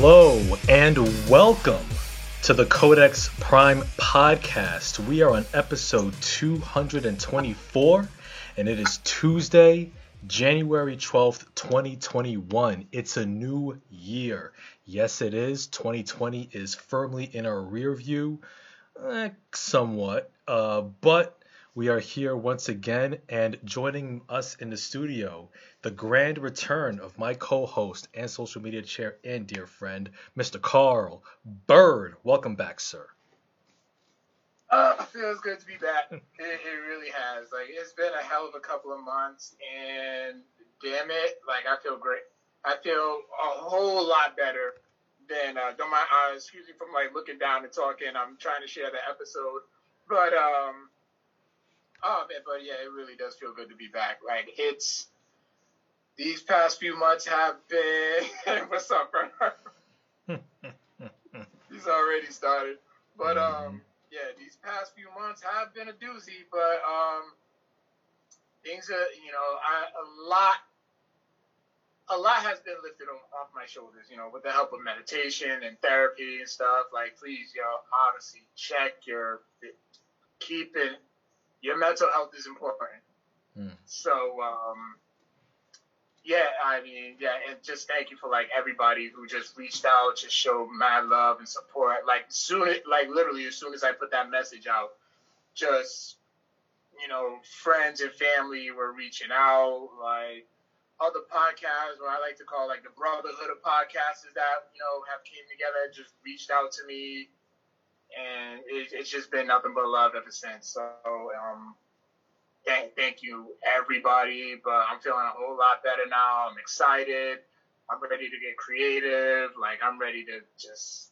Hello and welcome to the Codex Prime podcast. We are on episode 224 and it is Tuesday, January 12th, 2021. It's a new year. Yes, it is. 2020 is firmly in our rear view, eh, somewhat, uh, but we are here once again, and joining us in the studio, the grand return of my co host and social media chair and dear friend, Mr. Carl Bird. Welcome back, sir. Uh, feels good to be back. It, it really has. Like, it's been a hell of a couple of months, and damn it, like, I feel great. I feel a whole lot better than, uh, don't mind, uh, excuse me from, like, looking down and talking. I'm trying to share the episode. But, um, Oh man, but yeah, it really does feel good to be back. Like it's these past few months have been. What's up, bro? He's already started, but um, yeah, these past few months have been a doozy. But um, things are, you know, I, a lot, a lot has been lifted on, off my shoulders. You know, with the help of meditation and therapy and stuff. Like, please, y'all, honestly, check your, keeping your mental health is important. Mm. So, um, yeah, I mean, yeah, and just thank you for like everybody who just reached out, just showed mad love and support. Like soon, like literally as soon as I put that message out, just you know, friends and family were reaching out, like other podcasts, what I like to call like the brotherhood of podcasts, that you know have came together, just reached out to me and it, it's just been nothing but love ever since. So, um, thank, thank you everybody. But I'm feeling a whole lot better now. I'm excited. I'm ready to get creative. Like I'm ready to just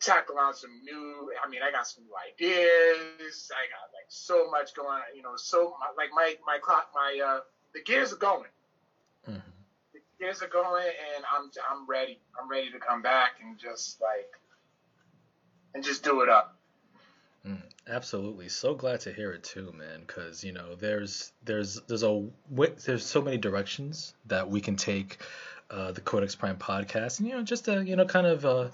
tackle on some new. I mean, I got some new ideas. I got like so much going. on, You know, so like my my clock, my uh, the gears are going. Mm-hmm. The gears are going, and I'm I'm ready. I'm ready to come back and just like and just do it up. Mm, absolutely, so glad to hear it too, man. Because you know, there's there's there's a there's so many directions that we can take uh, the Codex Prime podcast, and you know, just to you know, kind of uh,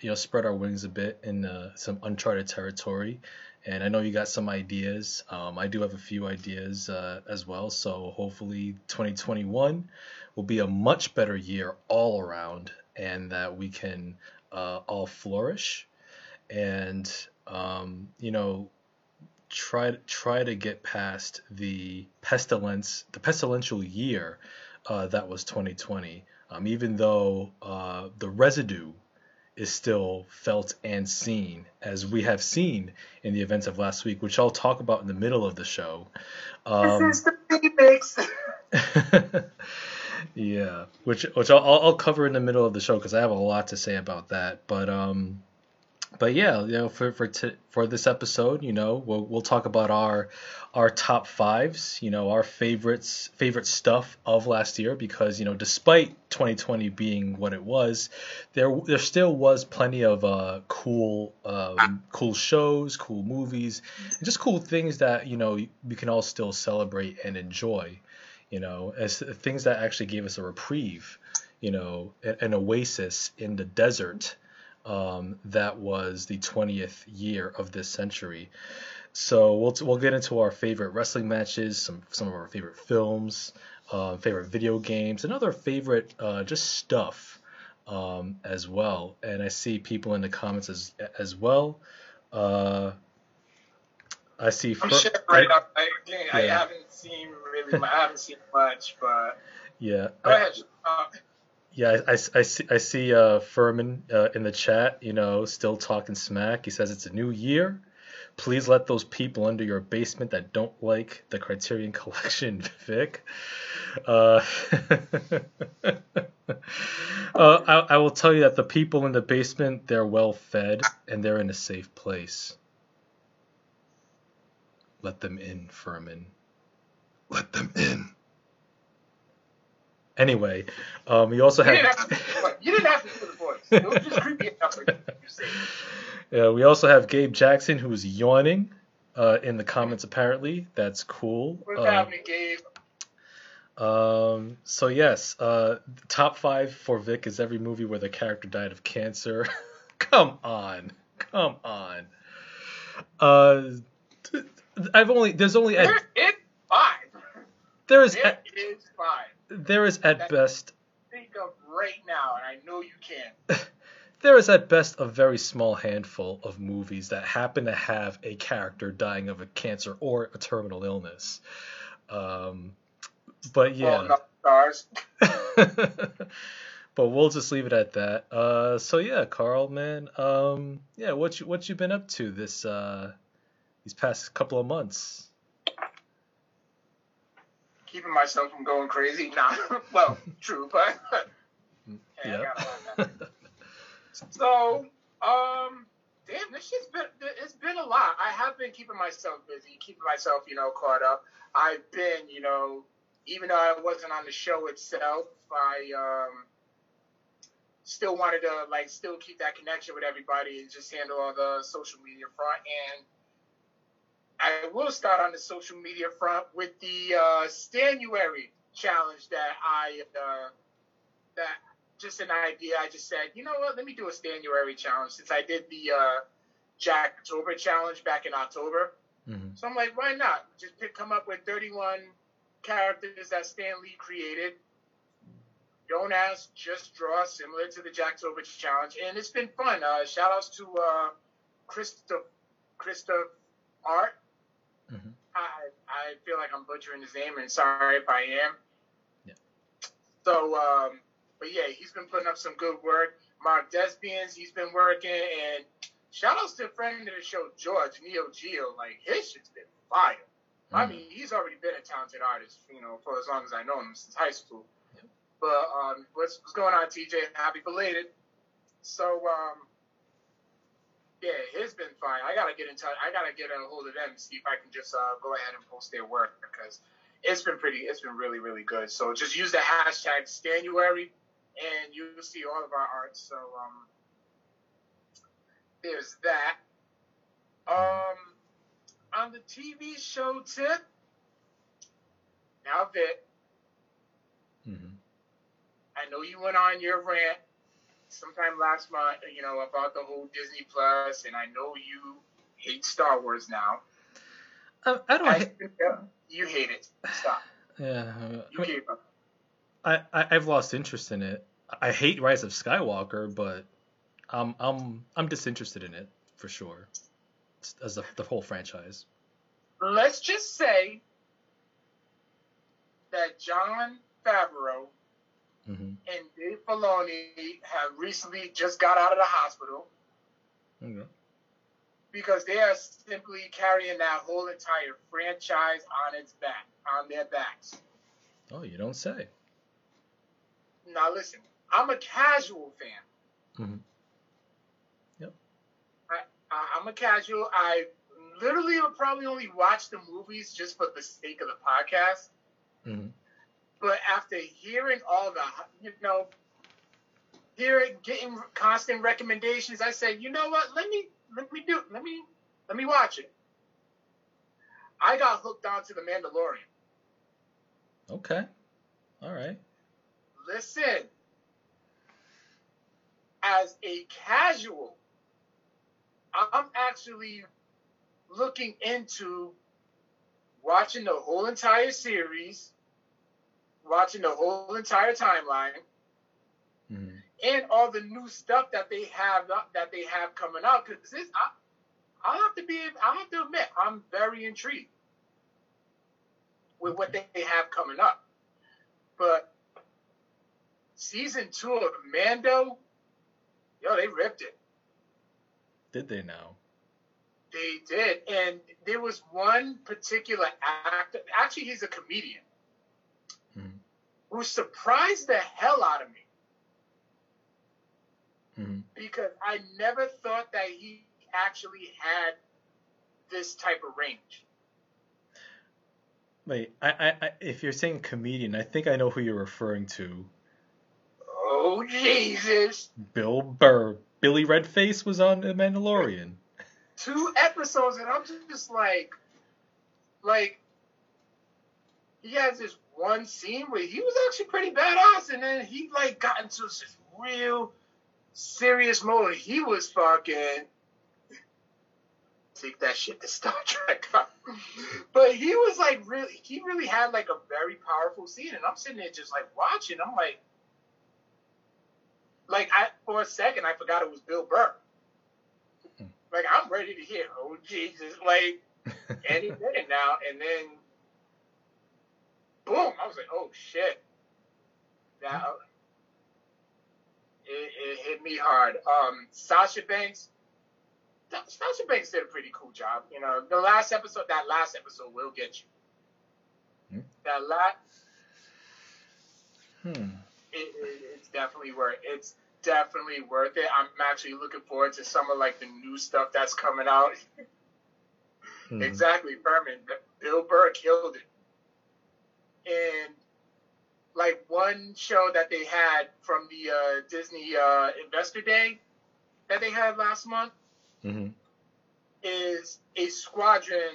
you know, spread our wings a bit in uh, some uncharted territory. And I know you got some ideas. Um, I do have a few ideas uh, as well. So hopefully, 2021 will be a much better year all around, and that we can uh, all flourish and um, you know try try to get past the pestilence the pestilential year uh, that was 2020 um, even though uh, the residue is still felt and seen as we have seen in the events of last week which I'll talk about in the middle of the show. Um, this is the remix. Yeah which which I'll, I'll cover in the middle of the show because I have a lot to say about that. But um but yeah, you know, for for t- for this episode, you know, we'll we'll talk about our our top fives, you know, our favorites favorite stuff of last year because you know, despite 2020 being what it was, there there still was plenty of uh, cool um, cool shows, cool movies, and just cool things that you know we can all still celebrate and enjoy, you know, as things that actually gave us a reprieve, you know, an oasis in the desert um, that was the 20th year of this century. So we'll, we'll get into our favorite wrestling matches, some some of our favorite films, uh, favorite video games, and other favorite uh, just stuff um, as well. And I see people in the comments as as well. Uh, I see. I'm sure right I, I, I, haven't seen really. I haven't seen much, but yeah. Go ahead. Uh, yeah, I, I, I see, I see uh, Furman uh, in the chat, you know, still talking smack. He says it's a new year. Please let those people under your basement that don't like the Criterion Collection Vic. Uh, uh, I, I will tell you that the people in the basement, they're well fed and they're in a safe place. Let them in, Furman. Let them in. Anyway, um, you also have. You didn't have to, do the voice. It was just creepy enough. Yeah, we also have Gabe Jackson who's yawning uh, in the comments. Apparently, that's cool. What's uh, happening, Gabe? Um, so yes, uh, top five for Vic is every movie where the character died of cancer. come on, come on. Uh, I've only there's only at, it's five. There is it at, is five. There is at best. Think of right now, and I know you can. there is at best a very small handful of movies that happen to have a character dying of a cancer or a terminal illness. Um, but yeah. Well, stars. but we'll just leave it at that. Uh, so yeah, Carl, man, um, yeah, what you what you been up to this uh, these past couple of months? Keeping myself from going crazy. Nah, well, true, but yeah. so, um, damn, this shit's been it's been a lot. I have been keeping myself busy, keeping myself, you know, caught up. I've been, you know, even though I wasn't on the show itself, I um still wanted to like still keep that connection with everybody and just handle all the social media front. And I will start on the social media front with the uh, Stanuary challenge that I uh, that just an idea. I just said, you know what, let me do a Stanuary challenge since I did the uh, Jacktober challenge back in October. Mm-hmm. So I'm like, why not? Just pick, come up with 31 characters that Stan Lee created don't ask, just draw, similar to the Jacktober challenge, and it's been fun. Uh, shout outs to uh, Christoph, Christoph Art. Mm-hmm. I I feel like I'm butchering his name, and sorry if I am. Yeah. So, um, but yeah, he's been putting up some good work. Mark Desbians, he's been working, and shout outs to a friend of the show, George Neo Geo. Like his shit's been fire. Mm-hmm. I mean, he's already been a talented artist, you know, for as long as I know him since high school. But um, what's, what's going on, TJ? Happy belated. So um, yeah, it's been fine. I gotta get in touch. I gotta get a hold of them and see if I can just uh, go ahead and post their work because it's been pretty. It's been really really good. So just use the hashtag Stanuary, and you'll see all of our art. So um, there's that. Um, on the TV show tip, now that. Mm-hmm. I know you went on your rant sometime last month, you know, about the whole Disney Plus, and I know you hate Star Wars now. Um, I don't. I, hate, you hate it. Stop. Yeah. You I, gave up. I, I I've lost interest in it. I hate Rise of Skywalker, but I'm I'm I'm disinterested in it for sure, as the, the whole franchise. Let's just say that Jon Favreau Mm-hmm. and Dave Filoni have recently just got out of the hospital okay. because they are simply carrying that whole entire franchise on its back, on their backs. Oh, you don't say. Now listen, I'm a casual fan. Mm-hmm. Yep. I, I'm a casual. I literally will probably only watch the movies just for the sake of the podcast. Mm-hmm. But after hearing all the, you know, hearing getting constant recommendations, I said, you know what? Let me let me do let me let me watch it. I got hooked onto the Mandalorian. Okay. All right. Listen, as a casual, I'm actually looking into watching the whole entire series watching the whole entire timeline mm-hmm. and all the new stuff that they have that they have coming out. Because this, I, I'll have to be, I have to admit, I'm very intrigued with what they have coming up. But season two of Mando, yo, they ripped it. Did they now? They did, and there was one particular actor. Actually, he's a comedian. Who surprised the hell out of me. Mm-hmm. Because I never thought that he actually had this type of range. Wait, I, I, if you're saying comedian, I think I know who you're referring to. Oh Jesus! Bill Burr, Billy Redface was on The Mandalorian. Two episodes, and I'm just like, like he has this one scene where he was actually pretty badass, and then he like got into this real serious mode. He was fucking take that shit to Star Trek. but he was like really, he really had like a very powerful scene, and I'm sitting there just like watching. I'm like, like I for a second I forgot it was Bill Burr. Mm-hmm. Like I'm ready to hear, oh Jesus, like, did it now, and then boom, I was like, oh shit, that it, it hit me hard. Um, Sasha Banks Sasha Banks did a pretty cool job. You know, the last episode, that last episode will get you. Hmm. That last. Hmm. It, it, it's definitely worth. It's definitely worth it. I'm actually looking forward to some of like the new stuff that's coming out. hmm. Exactly, Berman. Bill Burr killed it. And like one show that they had from the uh, Disney uh, Investor Day that they had last month mm-hmm. is a squadron,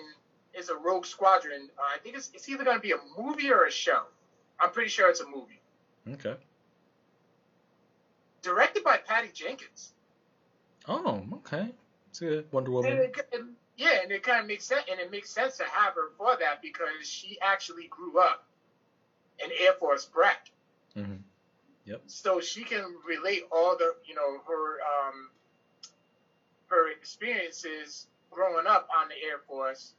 is a rogue squadron. Uh, I think it's, it's either going to be a movie or a show. I'm pretty sure it's a movie. Okay. Directed by Patty Jenkins. Oh, okay. It's a Wonder Woman. And it, and, yeah, and it kind of makes sense, and it makes sense to have her for that because she actually grew up an Air Force brat. Mm-hmm. Yep. So she can relate all the, you know, her um, her experiences growing up on the Air Force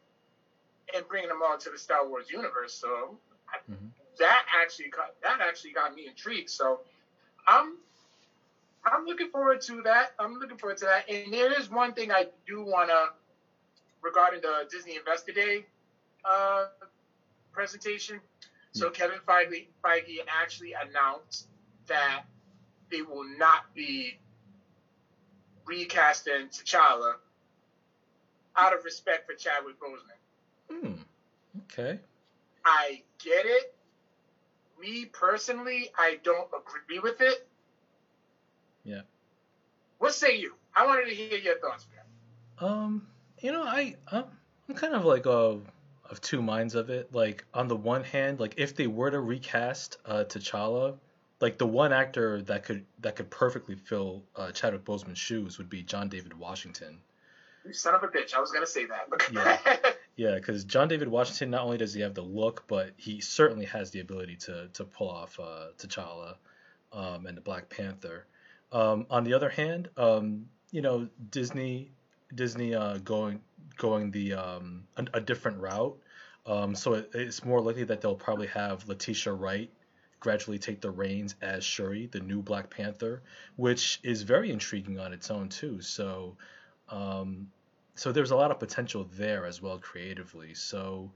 and bringing them all to the Star Wars universe. So mm-hmm. that actually got, that actually got me intrigued. So I'm I'm looking forward to that. I'm looking forward to that. And there is one thing I do wanna regarding the Disney Investor Day uh, presentation. So. Kevin Feige, Feige actually announced that they will not be recasting T'Challa out of respect for Chadwick Boseman. Hmm. Okay. I get it. Me personally, I don't agree with it. Yeah. What say you? I wanted to hear your thoughts, man. Um, you know, I I'm, I'm kind of like uh of two minds of it. Like on the one hand, like if they were to recast uh, T'Challa, like the one actor that could that could perfectly fill uh, Chadwick Boseman's shoes would be John David Washington. You son of a bitch! I was gonna say that. yeah, yeah, because John David Washington not only does he have the look, but he certainly has the ability to to pull off uh, T'Challa um, and the Black Panther. Um, on the other hand, um, you know Disney Disney uh, going going the um, a, a, different route. Um, so it, it's more likely that they'll probably have Letitia Wright gradually take the reins as Shuri, the new Black Panther, which is very intriguing on its own too. So, um, so there's a lot of potential there as well creatively. So,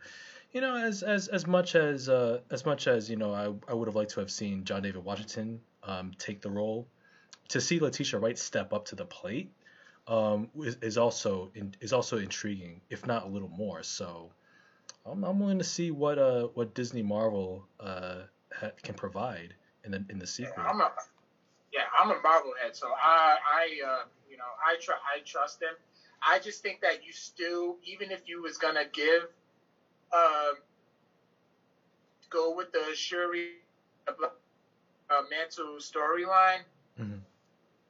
you know, as as as much as uh, as much as you know, I I would have liked to have seen John David Washington um, take the role. To see Letitia Wright step up to the plate um, is, is also in, is also intriguing, if not a little more. So, I'm, I'm willing to see what uh what Disney Marvel uh can provide in the in the sequel. Yeah, I'm a, yeah, I'm a Marvel head, so I I uh, you know I try I trust them. I just think that you still, even if you was gonna give, uh, go with the Shuri uh, Mantle storyline, mm-hmm.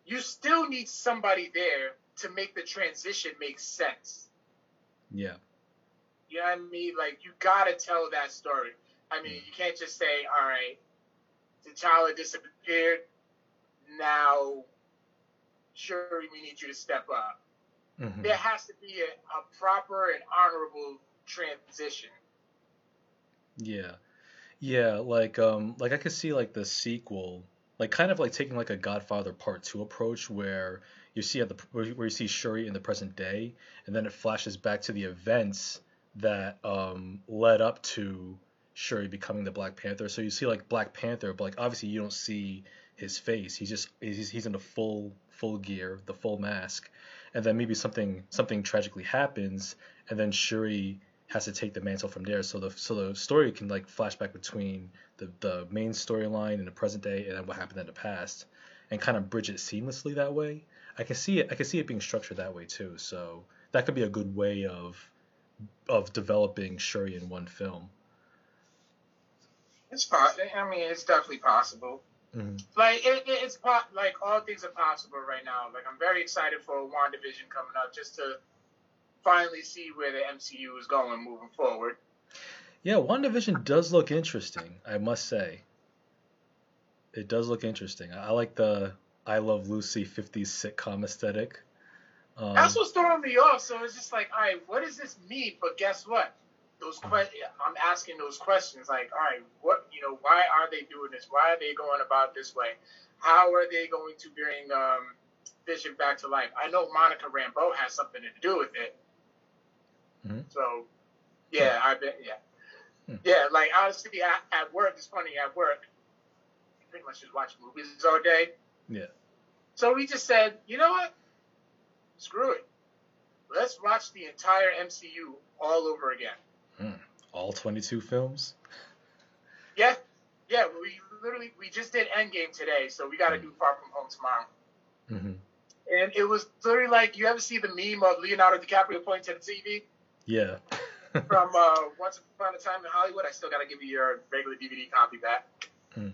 you still need somebody there to make the transition make sense. Yeah. You know what I mean? Like you gotta tell that story. I mean, you can't just say, all right, T'Challa disappeared. Now, Shuri, we need you to step up. Mm-hmm. There has to be a, a proper and honorable transition. Yeah, yeah, like um, like I could see like the sequel, like kind of like taking like a Godfather Part Two approach, where you see at the where you see Shuri in the present day, and then it flashes back to the events that um led up to Shuri becoming the Black Panther. So you see like Black Panther, but like obviously you don't see his face. He's just he's, he's in the full full gear, the full mask, and then maybe something something tragically happens, and then Shuri has to take the mantle from there. So the so the story can like flash back between the the main storyline in the present day and then what happened in the past, and kind of bridge it seamlessly that way. I can see it. I can see it being structured that way too. So that could be a good way of of developing Shuri in one film. It's possible. I mean, it's definitely possible. Mm-hmm. Like it, it, it's po- like all things are possible right now. Like I'm very excited for WandaVision coming up, just to finally see where the MCU is going moving forward. Yeah, WandaVision does look interesting, I must say. It does look interesting. I like the I Love Lucy 50s sitcom aesthetic. Um, That's what's throwing me off. So it's just like, all right, what does this mean? But guess what? Those que- I'm asking those questions like, all right, what you know, why are they doing this? Why are they going about this way? How are they going to bring um, Vision back to life? I know Monica Rambeau has something to do with it. Mm-hmm. So, yeah, I bet, yeah. Hmm. Yeah, like honestly, at, at work, it's funny. At work, you pretty much just watch movies all day. Yeah. So we just said, you know what? Screw it. Let's watch the entire MCU all over again. Hmm. All 22 films? Yeah. Yeah, we literally we just did Endgame today, so we got to do Far From Home tomorrow. Mm-hmm. And it was literally like you ever see the meme of Leonardo DiCaprio pointing to the TV? Yeah. from uh, Once Upon a Time in Hollywood. I still got to give you your regular DVD copy back. Mm.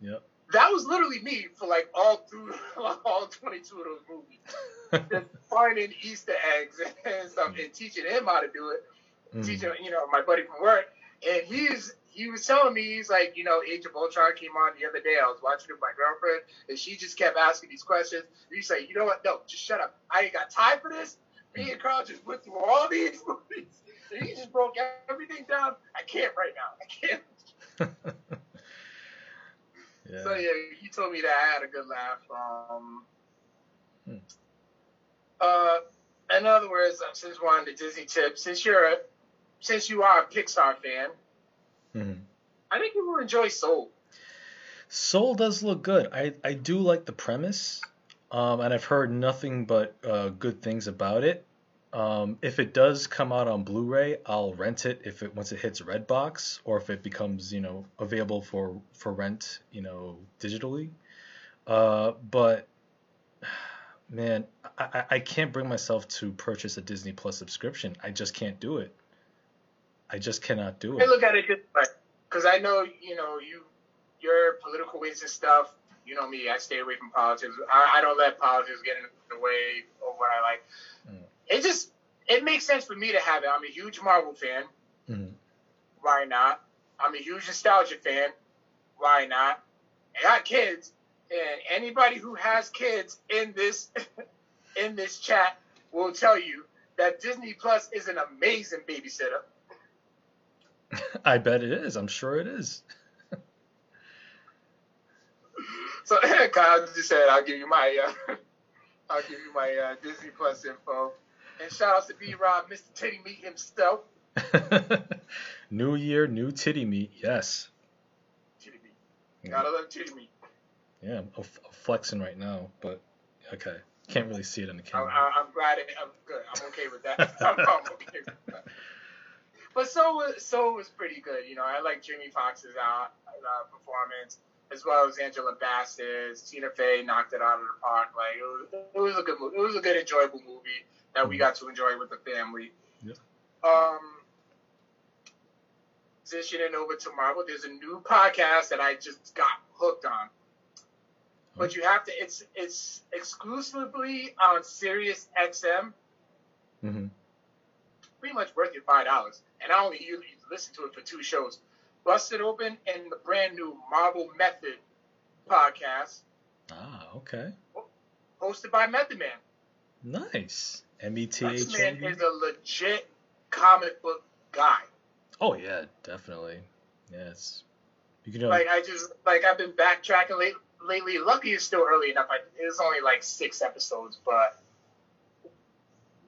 Yep. That was literally me for like all through all 22 of those movies. Just finding Easter eggs and stuff and teaching him how to do it. Mm. Teaching, you know, my buddy from work. And he's he was telling me, he's like, you know, Age of Ultron came on the other day. I was watching it with my girlfriend, and she just kept asking these questions. And he's like, you know what? No, just shut up. I ain't got time for this. Me and Carl just went through all these movies. And he just broke everything down. I can't right now. I can't. Yeah. So yeah, he told me that I had a good laugh. Um, hmm. uh, in other words, since we're on the Disney tip, since you're a, since you are a Pixar fan, mm-hmm. I think you will enjoy Soul. Soul does look good. I, I do like the premise. Um, and I've heard nothing but uh, good things about it. Um, if it does come out on Blu-ray, I'll rent it if it once it hits Redbox, or if it becomes you know available for for rent, you know, digitally. Uh, but man, I, I can't bring myself to purchase a Disney Plus subscription. I just can't do it. I just cannot do it. I look at it because I know you know you your political ways and stuff you know me, I stay away from politics. I, I don't let politics get in the way of what I like. Mm. It just it makes sense for me to have it. I'm a huge Marvel fan. Mm. Why not? I'm a huge nostalgia fan. Why not? I got kids, and anybody who has kids in this in this chat will tell you that Disney Plus is an amazing babysitter. I bet it is. I'm sure it is. So Kyle just said, "I'll give you my, uh, I'll give you my uh, Disney Plus info." And shout out to B Rob, Mr. Titty Meat himself. new year, new titty meat. Yes. Titty meat. Gotta love titty meat. Yeah, I'm, I'm flexing right now, but okay, can't really see it in the camera. I'm, I'm glad. It, I'm good. I'm okay with that. I'm, I'm okay with that. But Soul was Soul was pretty good. You know, I like Jamie Foxx's uh, uh, performance as well as Angela Bassett, Tina Fey knocked it out of the park. Like it was, it was a good movie. It was a good, enjoyable movie that we got to enjoy with the family. Yeah. Um, transitioning over to Marvel, there's a new podcast that I just got hooked on. But you have to. It's it's exclusively on Sirius XM. Mm-hmm. Pretty much worth your five dollars, and I only usually listen to it for two shows. Busted Open and the brand new Marvel Method podcast. Ah, okay. Hosted by Method Man. Nice. M E T H. Method Man is a legit comic book guy. Oh yeah, definitely. Yes. You can uh, like I just like I've been backtracking late, lately. Lucky it's still early enough. I, it's only like six episodes, but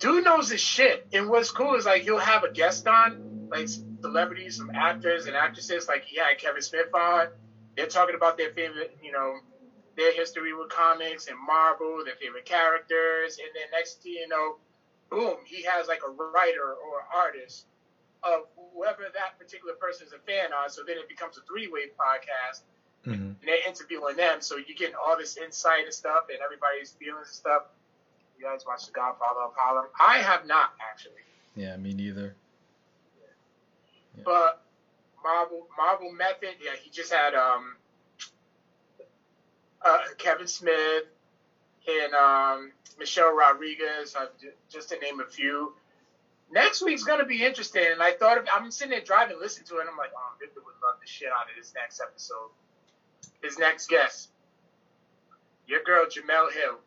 dude knows his shit. And what's cool is like he'll have a guest on, like celebrities, some actors and actresses. Like he had Kevin Smith on. They're talking about their favorite, you know, their history with comics and Marvel, their favorite characters, and then next you know, boom, he has like a writer or artist of whoever that particular person is a fan on. So then it becomes a three-way podcast, mm-hmm. and they're interviewing them. So you're getting all this insight and stuff, and everybody's feelings and stuff. You guys watch The Godfather of Harlem? I have not actually. Yeah, me neither. Yeah. But Marvel Marvel Method. Yeah, he just had um, uh, Kevin Smith and um, Michelle Rodriguez, uh, just to name a few. Next week's gonna be interesting, and I thought of, I'm sitting there driving, listening to it, and I'm like, oh, Victor would love the shit out of this next episode. His next guest, your girl Jemele Hill.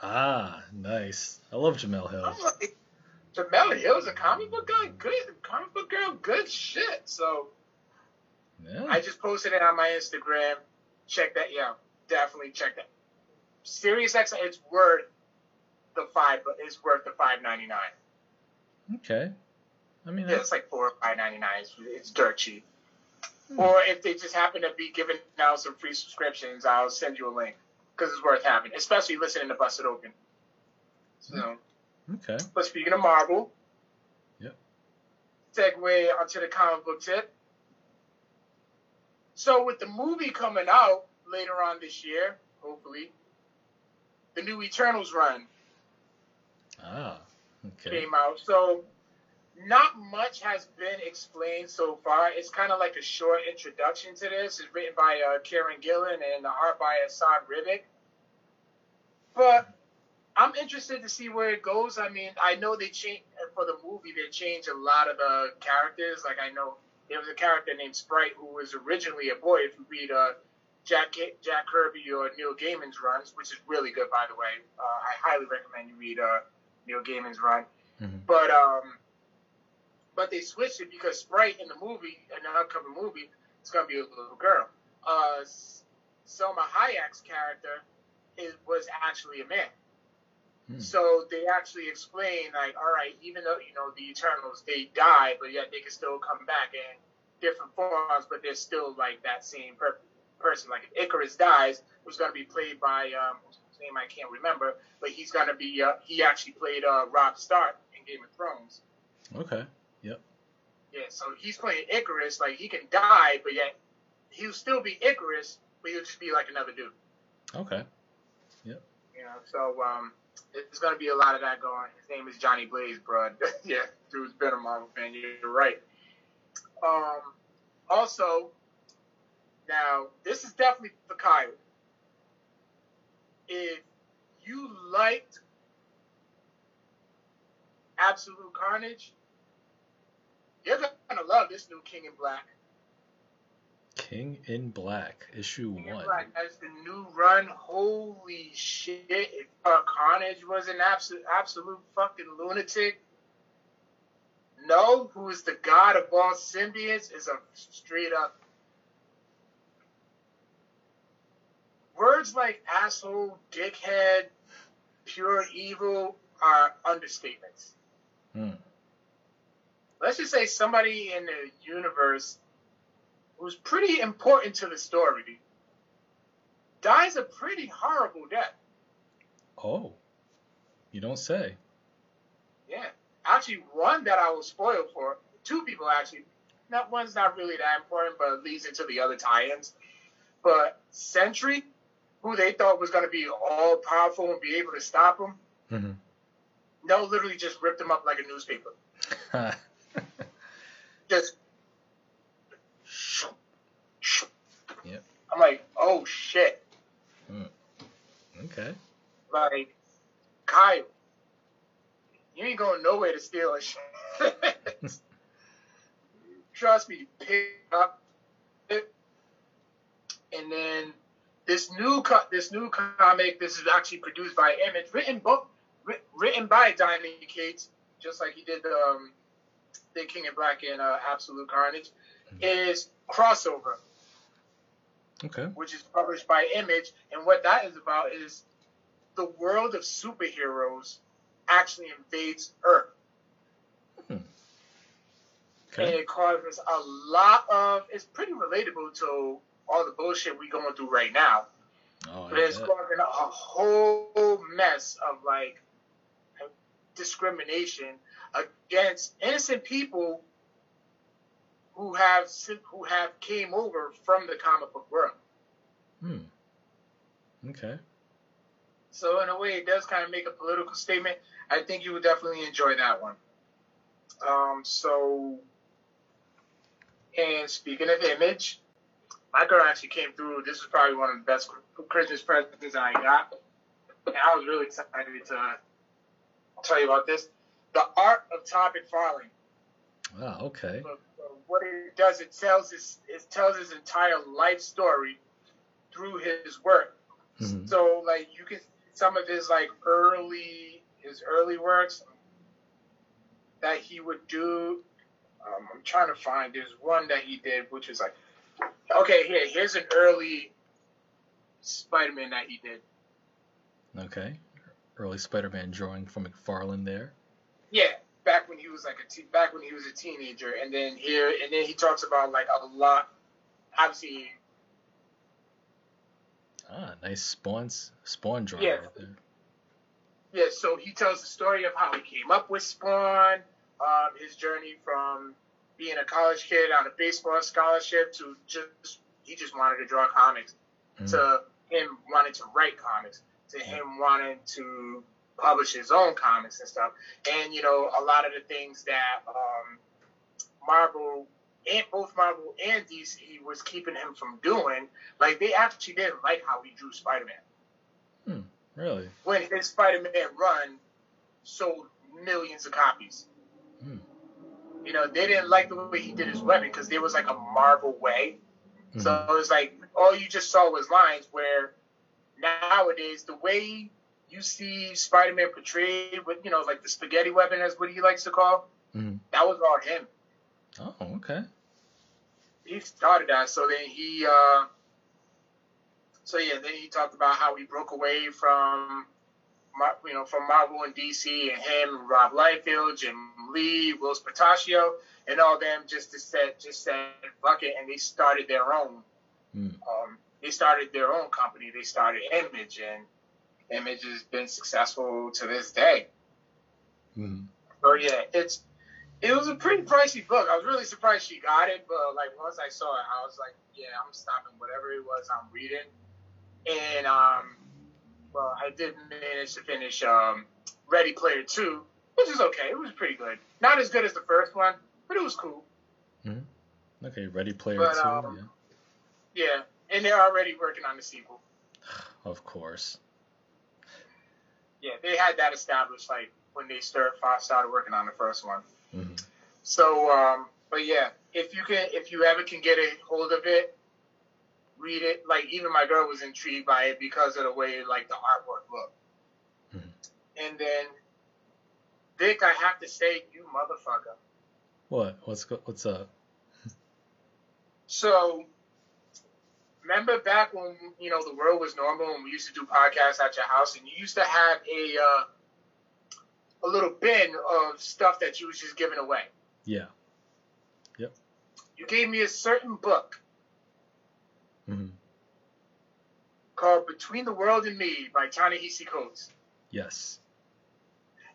Ah, nice. I love Jemele Hill. I'm like, Jemele Hill's a comic book guy, good comic book girl, good shit. So Yeah. I just posted it on my Instagram. Check that, yeah, definitely check that. Sirius X, it's worth the five, but it's worth the five ninety nine. Okay. I mean, Yeah, it's like four or five ninety nine. It's, it's dirt cheap. Hmm. Or if they just happen to be giving out some free subscriptions, I'll send you a link because it's worth having, especially listening to Busted Open. So, okay. but speaking of Marvel, Yep. segue onto the comic book tip. So with the movie coming out later on this year, hopefully, the new Eternals run Ah, okay. came out. So not much has been explained so far. It's kind of like a short introduction to this. It's written by uh, Kieron Gillen and the art by Hassan Ribic. But I'm interested to see where it goes. I mean, I know they changed for the movie. They changed a lot of the characters. Like I know there was a character named Sprite who was originally a boy. If you read uh, Jack Jack Kirby or Neil Gaiman's runs, which is really good by the way, uh, I highly recommend you read uh, Neil Gaiman's run. Mhm. But um, but they switched it because Sprite in the movie, in the upcoming movie, it's gonna be a little girl. Uh, Salma Hayek's character is, was actually a man. Hmm. So they actually explain like, all right, even though you know the Eternals they die, but yet they can still come back in different forms, but they're still like that same per- person. Like if Ikaris dies, who's gonna be played by um, name I can't remember, but he's gonna be uh, he actually played uh, Robb Stark in Game of Thrones. Okay. Yep. Yeah, so he's playing Ikaris, like he can die, but yet he'll still be Ikaris, but he'll just be like another dude. Okay. Yep. You know, so um, there's gonna be a lot of that going. His name is Johnny Blaze, bro. yeah, dude's been a Marvel fan. You're right. Um, also, now this is definitely for Kyle. If you liked Absolute Carnage, you're gonna love this new King in Black. King in Black, issue King in one. Black as the new run. Holy shit! If uh, Carnage was an absolute, absolute fucking lunatic, Knull, who is the god of all symbiotes, is a straight up. Words like asshole, dickhead, pure evil are understatements. Hmm. Let's just say somebody in the universe who's pretty important to the story dies a pretty horrible death. Oh, you don't say. Yeah. Actually, one that I was spoiled for, two people actually. That one's not really that important, but it leads into the other tie-ins. But Sentry, who they thought was going to be all powerful and be able to stop him, Mhm. no, literally just ripped him up like a newspaper. Just. Yep. I'm like, oh shit. okay. Like, Kyle, you ain't going nowhere to steal a shit. Trust me, pick up it. And then this new co- this new comic, this is actually produced by Image, written book written by Donny Cates, just like he did the um, the King in Black and uh, Absolute Carnage, is crossover Okay. which is published by Image. And what that is about is the world of superheroes actually invades Earth. And Okay. it causes a lot of, it's pretty relatable to all the bullshit we going through right now. Oh, But it's causing a whole mess of like discrimination against innocent people who have who have came over from the comic book world. Hmm. Okay. So in a way, it does kind of make a political statement. I think you would definitely enjoy that one. Um, so And speaking of image, my girl actually came through. This was probably one of the best Christmas presents I got. And I was really excited to tell you about this. The Art of Todd McFarlane. Wow, okay. what it does, it tells his it tells his entire life story through his work. Mm-hmm. So like you can some of his like early his early works that he would do. Um, I'm trying to find. There's one that he did, which is like, okay, here here's an early Spider-Man that he did. Okay, early Spider-Man drawing from McFarlane there. Yeah, back when he was like a te- back when he was a teenager, and then here and then he talks about like a lot. Obviously. Ah, nice spawn spawn drawing yeah. right there. Yeah, so he tells the story of how he came up with Spawn, um, his journey from being a college kid on a baseball scholarship to just he just wanted to draw comics, mm-hmm. to him wanting to write comics, to him wanting to publish his own comics and stuff. And you know, a lot of the things that um, Marvel and both Marvel and DC was keeping him from doing, like they actually didn't like how he drew Spider Man. Hmm, really? When his Spider Man run sold millions of copies. Hmm. You know, they didn't like the way he did his webbing because there was like a Marvel way. Mm-hmm. So it was like all you just saw was lines where nowadays the way you see Spider-Man portrayed with, you know, like the spaghetti webbing, as what he likes to call. Mm-hmm. That was all him. Oh, okay. He started that, so then he, uh, so yeah, then he talked about how he broke away from, you know, from Marvel and DC, and him, Rob Liefeld, Jim Lee, Whilce Portacio, and all them just to said, just said fuck it, and they started their own. Mm. Um, they started their own company. They started Image, and Image has been successful to this day. Mm-hmm. So yeah, it's it was a pretty pricey book. I was really surprised she got it, but like once I saw it, I was like, yeah, I'm stopping whatever it was I'm reading. And um, well, I did manage to finish um, Ready Player Two, which is okay. It was pretty good. Not as good as the first one, but it was cool. Mm-hmm. Okay, Ready Player but, Two. Um, yeah. yeah, and they're already working on the sequel. Of course yeah, they had that established like when they start started working on the first one. Mm-hmm. So, um, but yeah, if you can, if you ever can get a hold of it, read it. Like even my girl was intrigued by it because of the way like the artwork looked. Mm-hmm. And then, Vic, I have to say, you motherfucker. What? What's what's up? so remember back when you know the world was normal and we used to do podcasts at your house and you used to have a uh, a little bin of stuff that you was just giving away. Yeah. Yep. You gave me a certain book mm-hmm. called Between the World and Me by Ta-Nehisi Coates. Yes.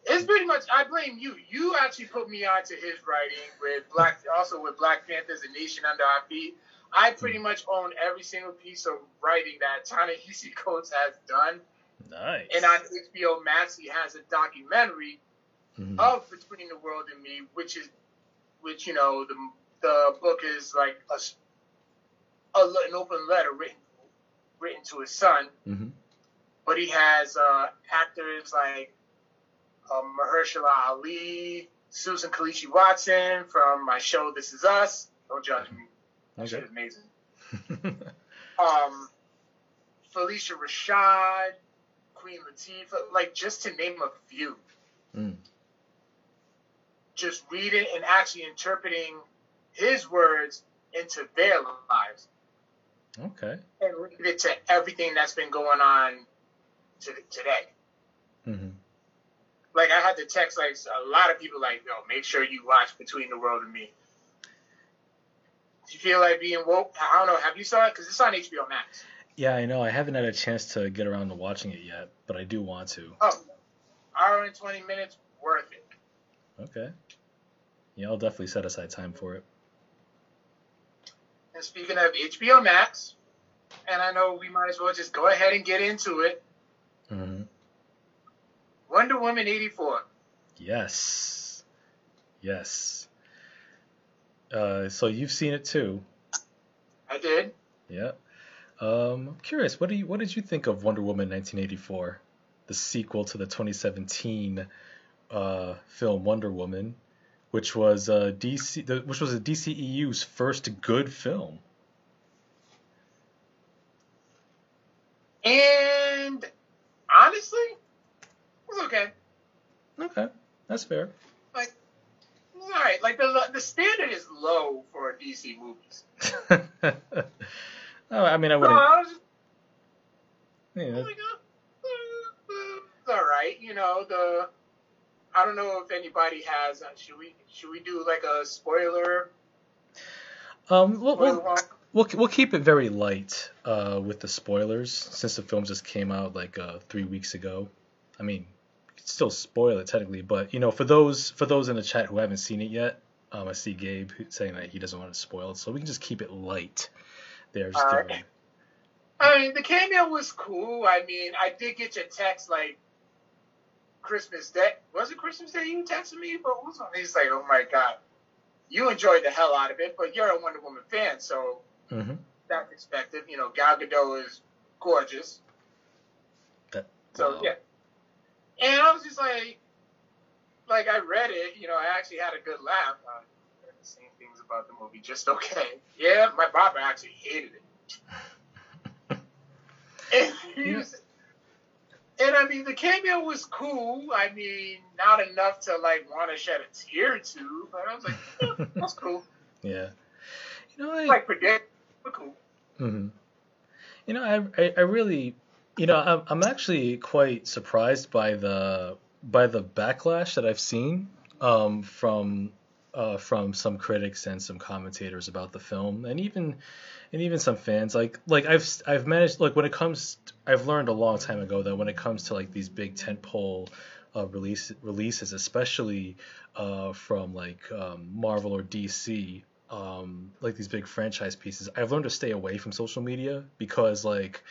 It's pretty much I blame you. You actually put me onto his writing with Black also with Black Panthers and Nation Under Our Feet I pretty much own every single piece of writing that Ta-Nehisi Coates has done. Nice. And on HBO Max, he has a documentary mm-hmm. of Between the World and Me, which is, which you know, the the book is like a, a an open letter written written to his son. Mm-hmm. But he has uh, actors like uh, Mahershala Ali, Susan Kelechi Watson from my show This Is Us. Don't judge me. Okay. She amazing. um, Phylicia Rashad, Queen Latifah, like just to name a few. Mm. Just reading and actually interpreting his words into their lives. Okay. And link it to everything that's been going on to, today. Mm-hmm. Like I had to text like a lot of people like, yo, make sure you watch Between the World and Me. Do you feel like being woke? I don't know. Have you saw it? Because it's on HBO Max. Yeah, I know. I haven't had a chance to get around to watching it yet, but I do want to. Oh, hour and 20 minutes, worth it. Okay. Yeah, I'll definitely set aside time for it. And speaking of HBO Max, and I know we might as well just go ahead and get into it. Mm-hmm. Wonder Woman 84. Yes. Yes. Uh, so you've seen it too. I did. Yeah. Um, I'm curious. What do you What did you think of Wonder Woman 1984, the sequel to the 2017 uh, film Wonder Woman, which was uh, DC, the, which was a DCEU's first good film. And honestly, it was okay. Okay, that's fair. Like, all right. Like the the standard is low for DC movies. oh, I mean, I wouldn't. I was just Yeah, like, uh, uh, all right. You know the. I don't know if anybody has. Uh, should we should we do like a spoiler? um, we'll, spoiler we'll, we'll we'll keep it very light uh, with the spoilers since the film just came out like uh, three weeks ago. I mean, you could still spoil it technically, but you know, for those for those in the chat who haven't seen it yet, um, I see Gabe saying that he doesn't want to spoil it, so we can just keep it light. There, just Alright. I mean, the cameo was cool. I mean, I did get your text like Christmas Day. Was it Christmas Day you texted me? But was on? He's like, oh my god, you enjoyed the hell out of it, but you're a Wonder Woman fan, so Mhm. that's expected. You know, Gal Gadot is gorgeous. That- So wow. yeah, and I was just like, like I read it. You know, I actually had a good laugh. Uh, saying things about the movie just okay. Yeah, my barber actually hated it. And, he was, and I mean, the cameo was cool. I mean, not enough to like want to shed a tear or two, but I was like, yeah, that's cool. Yeah. You know, I, Like predict, but cool. hmm You know, I, I, I really, you know, I'm, I'm actually quite surprised by the by the backlash that I've seen um, from uh, from some critics and some commentators about the film, and even and even some fans. Like like I've I've managed like when it comes, I've learned a long time ago that when it comes to like these big tentpole uh, release releases, especially uh, from like um, Marvel or DC, um, like these big franchise pieces, I've learned to stay away from social media because like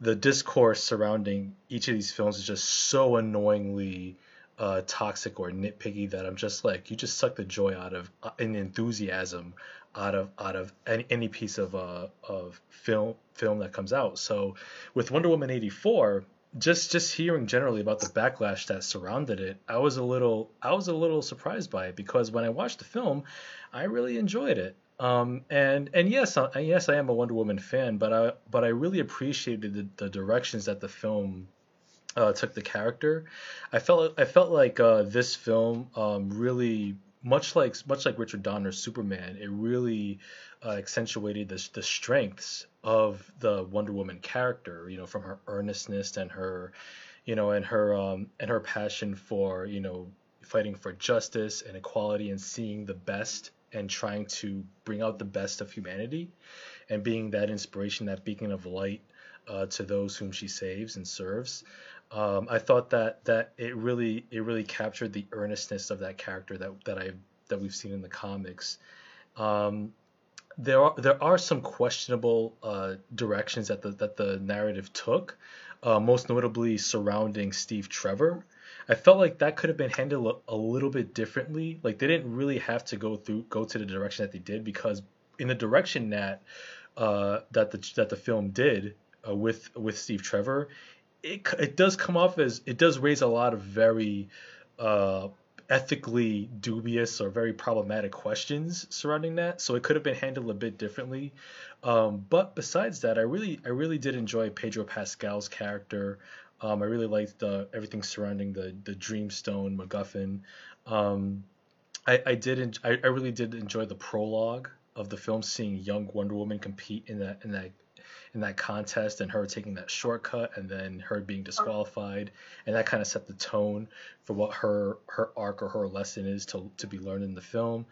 the discourse surrounding each of these films is just so annoyingly uh, toxic or nitpicky that I'm just like, you just suck the joy out of an enthusiasm out of out of any, any piece of uh, of film film that comes out. So with Wonder Woman 84, just just hearing generally about the backlash that surrounded it, I was a little I was a little surprised by it because when I watched the film, I really enjoyed it. Um, and and yes, I, yes, I am a Wonder Woman fan, but I but I really appreciated the, the directions that the film uh, took the character. I felt I felt like uh, this film um, really much like much like Richard Donner's Superman, it really uh, accentuated the the strengths of the Wonder Woman character. You know, from her earnestness and her, you know, and her um, and her passion for you know fighting for justice and equality and seeing the best and trying to bring out the best of humanity and being that inspiration, that beacon of light uh, to those whom she saves and serves. Um, I thought that that it really it really captured the earnestness of that character that that I that we've seen in the comics. Um, there are there are some questionable uh, directions that the that the narrative took, uh, most notably surrounding Steve Trevor. I felt like that could have been handled a, a little bit differently. Like they didn't really have to go through go to the direction that they did because in the direction that uh, that the that the film did uh, with with Steve Trevor, it it does come off as it does raise a lot of very uh, ethically dubious or very problematic questions surrounding that. So it could have been handled a bit differently. Um, but besides that, I really I really did enjoy Pedro Pascal's character. Um, I really liked the everything surrounding the the Dreamstone MacGuffin. Um, I, I did en- I, I really did enjoy the prologue of the film, seeing young Wonder Woman compete in that in that in that contest and her taking that shortcut and then her being disqualified and that kind of set the tone for what her her arc or her lesson is to to be learned in the film.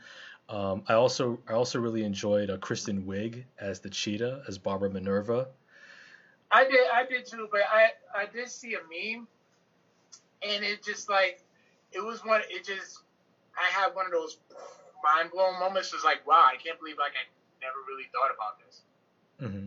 Um, I also I also really enjoyed uh, Kristen Wiig as the cheetah as Barbara Minerva. I did, I did too, but I, I did see a meme, and it just like, it was one, it just, I had one of those mind blowing moments. It was like, wow, I can't believe like I never really thought about this. hmm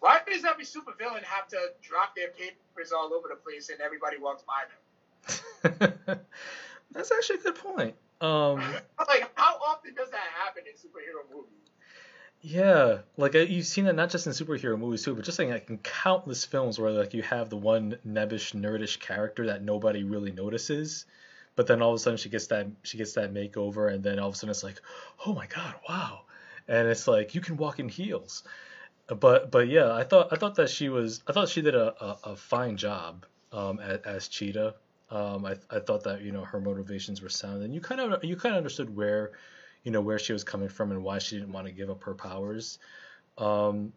Why does every supervillain have to drop their papers all over the place and everybody walks by them? That's actually a good point. Um, like, how often does that happen in superhero movies? Yeah, like uh, you've seen that not just in superhero movies too, but just like in countless films where like you have the one nebbish, nerdish character that nobody really notices, but then all of a sudden she gets that she gets that makeover, and then all of a sudden it's like, oh my god, wow, and it's like you can walk in heels, but but yeah, I thought I thought that she was I thought she did a, a, a fine job um, as, as Cheetah. Um, I I thought that you know her motivations were sound, and you kind of you kind of understood where you know where she was coming from and why she didn't want to give up her powers. Um,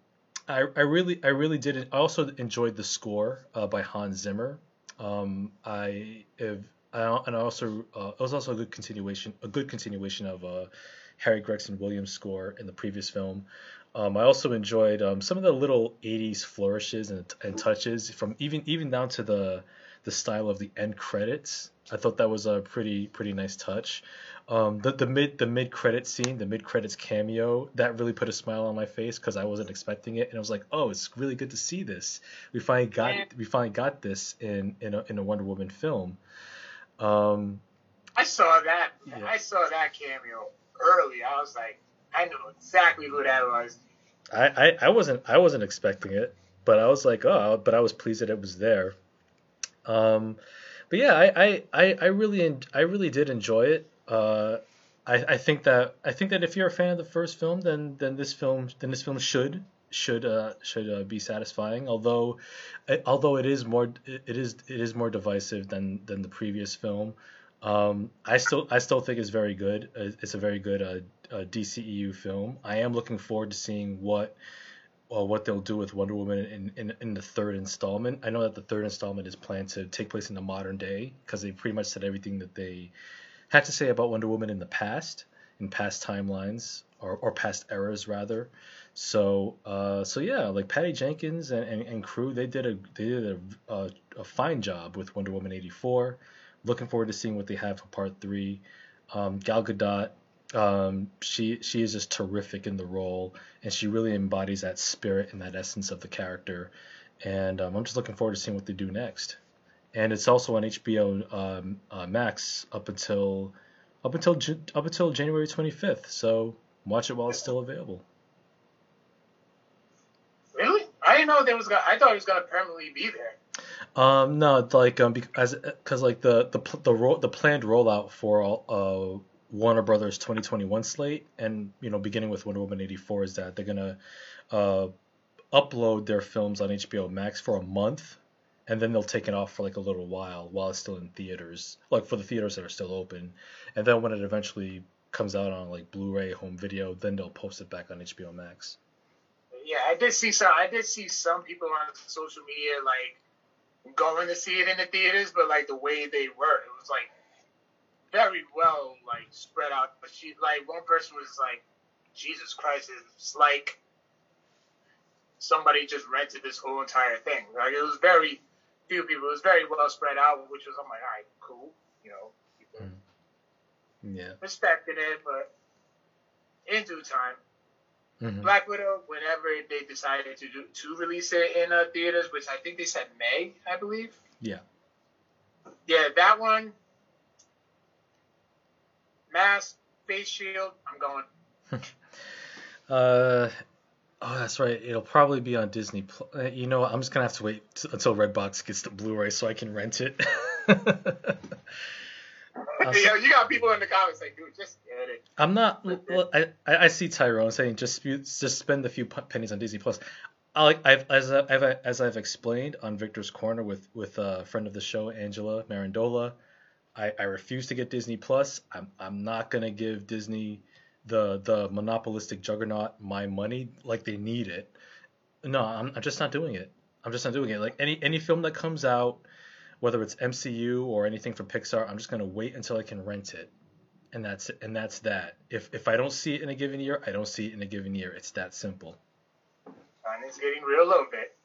I, I really I really did. I also enjoyed the score uh, by Hans Zimmer. Um, I have, I, and I also uh, it was also a good continuation a good continuation of uh, Harry Gregson Williams' score in the previous film. Um, I also enjoyed um, some of the little '80s flourishes and, and touches from even even down to the the style of the end credits. I thought that was a pretty pretty nice touch. Um, the the mid the mid credit scene, the mid credits cameo, that really put a smile on my face because I wasn't expecting it, and I was like, oh, it's really good to see this. We finally got we finally got this in in a, in a Wonder Woman film. Um, I saw that. Yeah. I saw that cameo early. I was like, I know exactly who that was. I, I, I wasn't I wasn't expecting it, but I was like, oh, but I was pleased that it was there. Um, but yeah, I, I, I really I really did enjoy it. Uh, I, I think that I think that if you're a fan of the first film, then then this film then this film should should uh, should uh, be satisfying. Although although it is more it is it is more divisive than than the previous film. Um, I still I still think it's very good. It's a very good uh, uh DCEU film. I am looking forward to seeing what uh, what they'll do with Wonder Woman in, in, in the third installment. I know that the third installment is planned to take place in the modern day because they pretty much said everything that they had to say about Wonder Woman in the past, in past timelines or, or past eras rather. So uh, so yeah, like Patty Jenkins and, and, and crew, they did a they did a, a, a, fine job with Wonder Woman '84. Looking forward to seeing what they have for Part Three. Um, Gal Gadot, um, she she is just terrific in the role, and she really embodies that spirit and that essence of the character. And um, I'm just looking forward to seeing what they do next and it's also on HBO um, uh, Max up until up until up until January 25th. So watch it while it's still available. Really? I didn't know there was. Gonna, I thought it was gonna permanently be there. Um, no, like um, because because like the the the ro- the planned rollout for all, uh Warner Brothers 2021 slate, and you know beginning with Wonder Woman 84 is that they're gonna uh upload their films on HBO Max for a month and then they'll take it off for like a little while while it's still in theaters, like for the theaters that are still open, and then when it eventually comes out on like Blu-ray, home video, then they'll post it back on HBO Max. Yeah, I did see some. I did see some people on social media like going to see it in the theaters, but like the way they were, it was like very well like spread out. But she like one person was like, Jesus Christ, it's like somebody just rented this whole entire thing. Like it was very few people. It was very well spread out, which was I'm like, all right, cool, you know, people mm. yeah, respected it, but in due time. Mm-hmm. Black Widow, whenever they decided to do to release it in uh, theaters, which I think they said May, I believe. Yeah. Yeah, that one. Mask, face shield. I'm going. uh, Oh, that's right. It'll probably be on Disney. Uh, you know, what? I'm just gonna have to wait t- until Redbox gets the Blu-ray so I can rent it. Uh, yeah, you got people in the comments like, dude, just get it. I'm not. Well, I I see Tyrone saying just just spend a few pennies on Disney Plus. I, I've, as I've as I've explained on Victor's Corner with with a friend of the show Angela Marandola, I, I refuse to get Disney Plus. I'm I'm not gonna give Disney the the monopolistic juggernaut my money like they need it. No, I'm, I'm just not doing it. I'm just not doing it. Like any any film that comes out, whether it's MCU or anything from Pixar, I'm just gonna wait until I can rent it, and that's and that's that. If if I don't see it in a given year, I don't see it in a given year. It's that simple. And it's getting real low bit.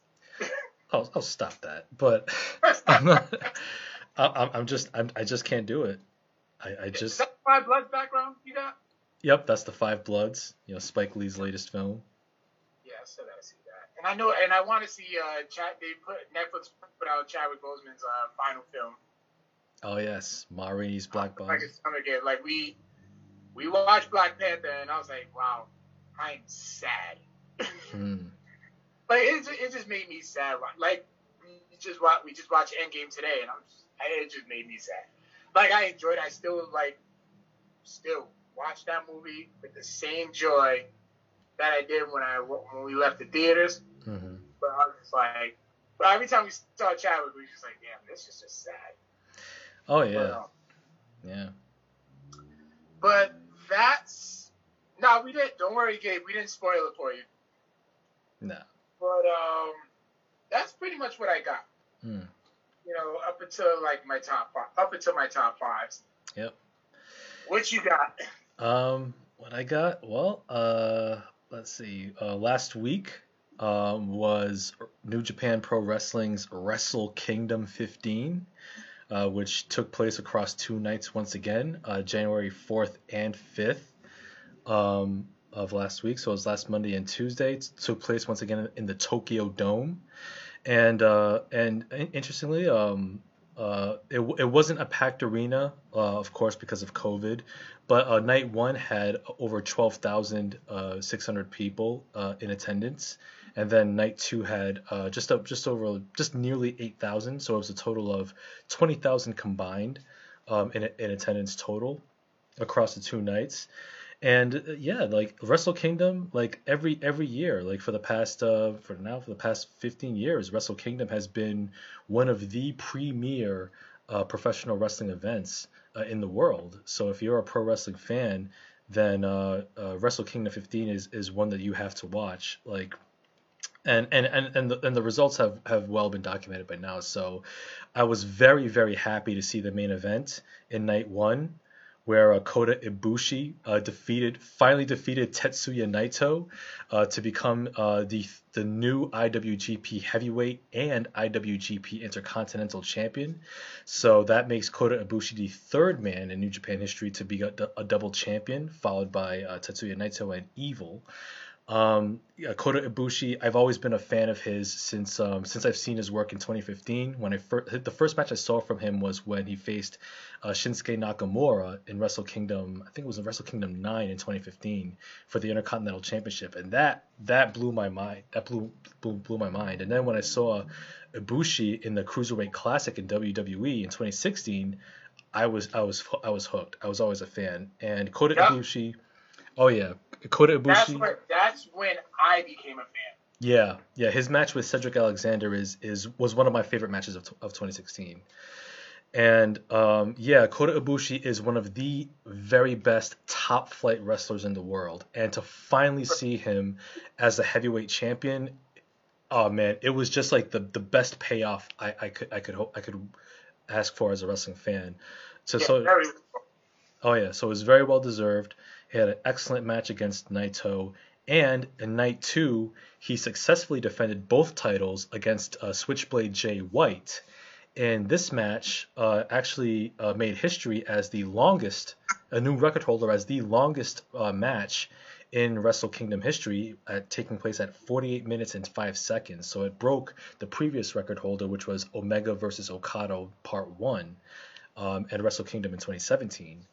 I'll I'll stop that, but I'm not. I'm, I'm just I'm, I just can't do it. I, I just. Is that Five Bloods background you got? Yep, that's the Five Bloods. You know, Spike Lee's latest film. Yeah, so I see that, and I know, and I want to see. Uh, Chad, they put Netflix put out Chadwick Boseman's uh, final film. Oh yes, Ma Rainey's Black Bottom. Like a summer game. Like we we watched Black Panther, and I was like, wow, I'm sad. Hmm. Like it, it just made me sad. Like we just watched we just watched Endgame today, and I'm just, it just made me sad. Like I enjoyed. it. I still like still watch that movie with the same joy that I did when I when we left the theaters. Hmm But I was just like, but every time we saw Chadwick, we were just like, damn, this is just sad. Oh But, yeah, um, yeah. but that's no, we didn't. Don't worry, Gabe. We didn't spoil it for you. No. But um, that's pretty much what I got. Hmm. You know, up until like my top five, up until my top fives. Yep. What you got? Um, what I got? Well, uh, let's see. Uh, last week um, was New Japan Pro Wrestling's Wrestle Kingdom 15, uh, which took place across two nights once again, uh, January 4th and 5th um, of last week. So it was last Monday and Tuesday. It took place once again in the Tokyo Dome, and uh, and interestingly, um, uh, it, it wasn't a packed arena, uh, of course, because of COVID, but uh, night one had over 12,600 people uh, in attendance, and then night two had uh, just up, just over, just nearly 8,000. So it was a total of 20,000 combined um, in, in attendance total across the two nights. And uh, yeah, like Wrestle Kingdom, like every every year, like for the past uh for now for the past 15 years, Wrestle Kingdom has been one of the premier uh, professional wrestling events uh, in the world. So if you're a pro wrestling fan, then uh, uh, Wrestle Kingdom 15 is is one that you have to watch. Like and and and and the, and the results have have well been documented by now. So I was very very happy to see the main event in night one, where uh, Kota Ibushi uh, defeated finally defeated Tetsuya Naito uh, to become uh, the the new IWGP Heavyweight and IWGP Intercontinental Champion. So that makes Kota Ibushi the third man in New Japan history to be a, a double champion, followed by uh, Tetsuya Naito and Evil. Um, yeah, Kota Ibushi, I've always been a fan of his since um, since I've seen his work in 2015. When I first the first match I saw from him was when he faced uh, Shinsuke Nakamura in Wrestle Kingdom. I think it was in Wrestle Kingdom 9 in 2015 for the Intercontinental Championship, and that that blew my mind. That blew blew, blew my mind. And then when I saw Ibushi in the Cruiserweight Classic in WWE in 2016, I was I was I was hooked. I was always a fan. And Kota Yeah. Ibushi, oh yeah, Kota That's Ibushi. that's when I became a fan. Yeah, yeah, his match with Cedric Alexander is is was one of my favorite matches of, of 2016. And um, yeah, Kota Ibushi is one of the very best top flight wrestlers in the world, and to finally see him as a heavyweight champion, oh man, it was just like the, the best payoff I, I could I could hope I could ask for as a wrestling fan. So Yeah, so Oh yeah, so it was very well deserved. He had an excellent match against Naito, and in night two, he successfully defended both titles against uh, Switchblade Jay White. And this match uh, actually uh, made history as the longest, a new record holder as the longest uh, match in Wrestle Kingdom history, at, taking place at 48 minutes and 5 seconds. So it broke the previous record holder, which was Omega versus Okada Part 1 um, at Wrestle Kingdom in 2017.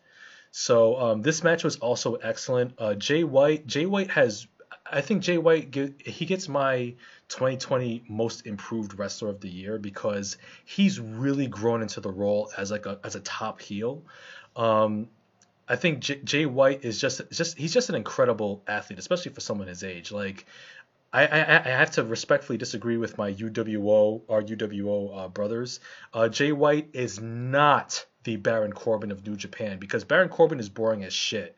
So um, this match was also excellent. Uh, Jay White, Jay White has, I think Jay White he gets my 2020 most improved wrestler of the year because he's really grown into the role as like a as a top heel. Um, I think J- Jay White is just just he's just an incredible athlete, especially for someone his age. Like I, I, I have to respectfully disagree with my UWO or UWO uh, brothers. Uh, Jay White is not the Baron Corbin of New Japan because Baron Corbin is boring as shit.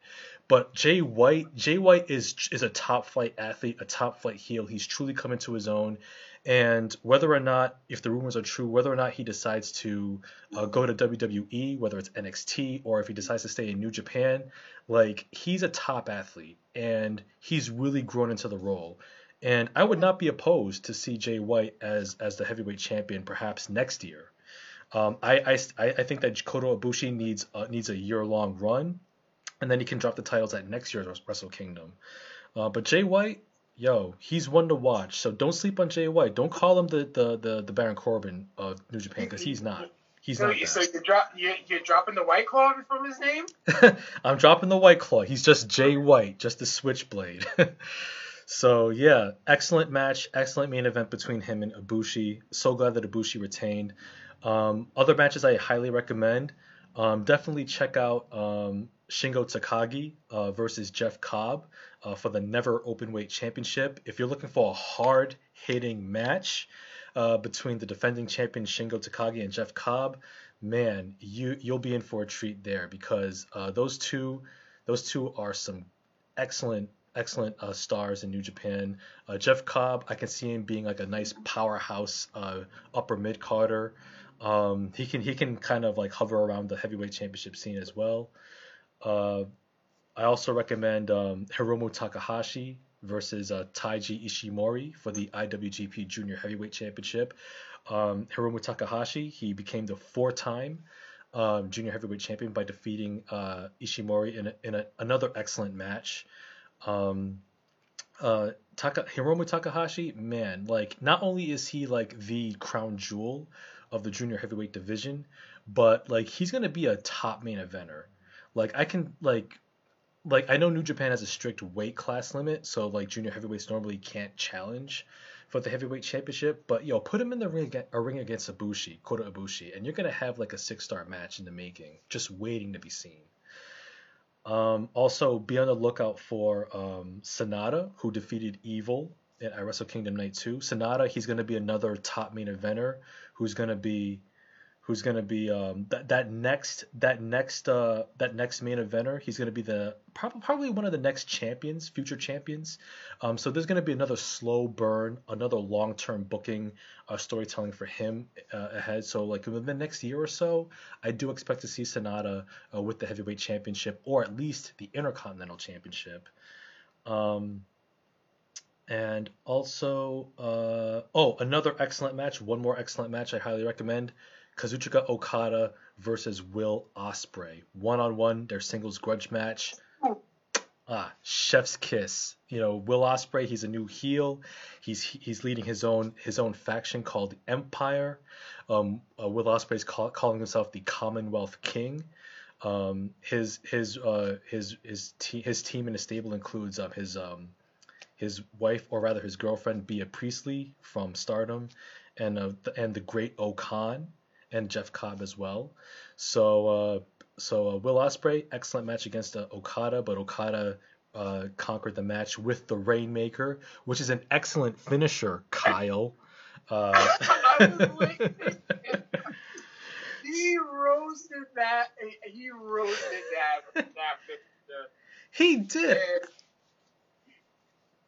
But Jay White, Jay White is is a top flight athlete, a top flight heel. He's truly come into his own. And whether or not, if the rumors are true, whether or not he decides to uh, go to WWE, whether it's NXT or if he decides to stay in New Japan, like he's a top athlete and he's really grown into the role. And I would not be opposed to see Jay White as as the heavyweight champion perhaps next year. Um, I, I, I think that Kota Ibushi needs uh, needs a year long run, and then he can drop the titles at next year's Wrestle Kingdom. Uh, but Jay White, yo, he's one to watch. So don't sleep on Jay White. Don't call him the the the, the Baron Corbin of New Japan because he's not. He's so, not. so that. you're, drop, you're, you're dropping the white claw from his name? I'm dropping the White Claw. He's just Jay White, just a switchblade. so yeah, excellent match, excellent main event between him and Ibushi. So glad that Ibushi retained. Um, other matches I highly recommend. Um, definitely check out um, Shingo Takagi uh, versus Jeff Cobb uh, for the Never Openweight Championship. If you're looking for a hard hitting match uh, between the defending champion Shingo Takagi and Jeff Cobb, man, you you'll be in for a treat there because uh, those two those two are some excellent excellent uh, stars in New Japan. Uh, Jeff Cobb, I can see him being like a nice powerhouse uh, upper mid carder. Um, he can he can kind of like hover around the heavyweight championship scene as well. Uh, I also recommend um, Hiromu Takahashi versus uh, Taiji Ishimori for the IWGP Junior Heavyweight Championship. Um, Hiromu Takahashi he became the four-time um, Junior Heavyweight Champion by defeating uh, Ishimori in, a, in a, another excellent match. Um, uh, Taka, Hiromu Takahashi, man, like not only is he like the crown jewel of the junior heavyweight division, but like he's gonna be a top main eventer. Like I can like like I know New Japan has a strict weight class limit, so like junior heavyweights normally can't challenge for the heavyweight championship. But yo, put him in the ring a ring against Ibushi, Kota Ibushi, and you're gonna have like a six star match in the making, just waiting to be seen. Um, also, be on the lookout for um, Sanada, who defeated Evil at I Wrestle Kingdom Night 2. Sanada, he's going to be another top main eventer who's going to be who's going to be um, that that next that next uh, that next main eventer. He's going to be the probably probably one of the next champions, future champions. Um, so there's going to be another slow burn, another long term booking uh, storytelling for him uh, ahead. So like within the next year or so, I do expect to see Sanada uh, with the heavyweight championship or at least the Intercontinental Championship. Um, and also, uh, oh, another excellent match. One more excellent match I highly recommend. Kazuchika Okada versus Will Ospreay. One on one, their singles grudge match. Ah, chef's kiss. You know, Will Ospreay. he's a new heel. He's he's leading his own his own faction called Empire. Um, uh, Will Ospreay's call, calling himself the Commonwealth King. Um, his his uh, his his, te- his team and his stable includes um, his um, his wife, or rather his girlfriend, Bea Priestley from Stardom, and uh, the, and the Great O-Khan, and Jeff Cobb as well. So uh, so uh, Will Ospreay, excellent match against uh, Okada, but Okada uh, conquered the match with the Rainmaker, which is an excellent finisher, Kyle. Uh, he roasted that. He roasted that. that he did. And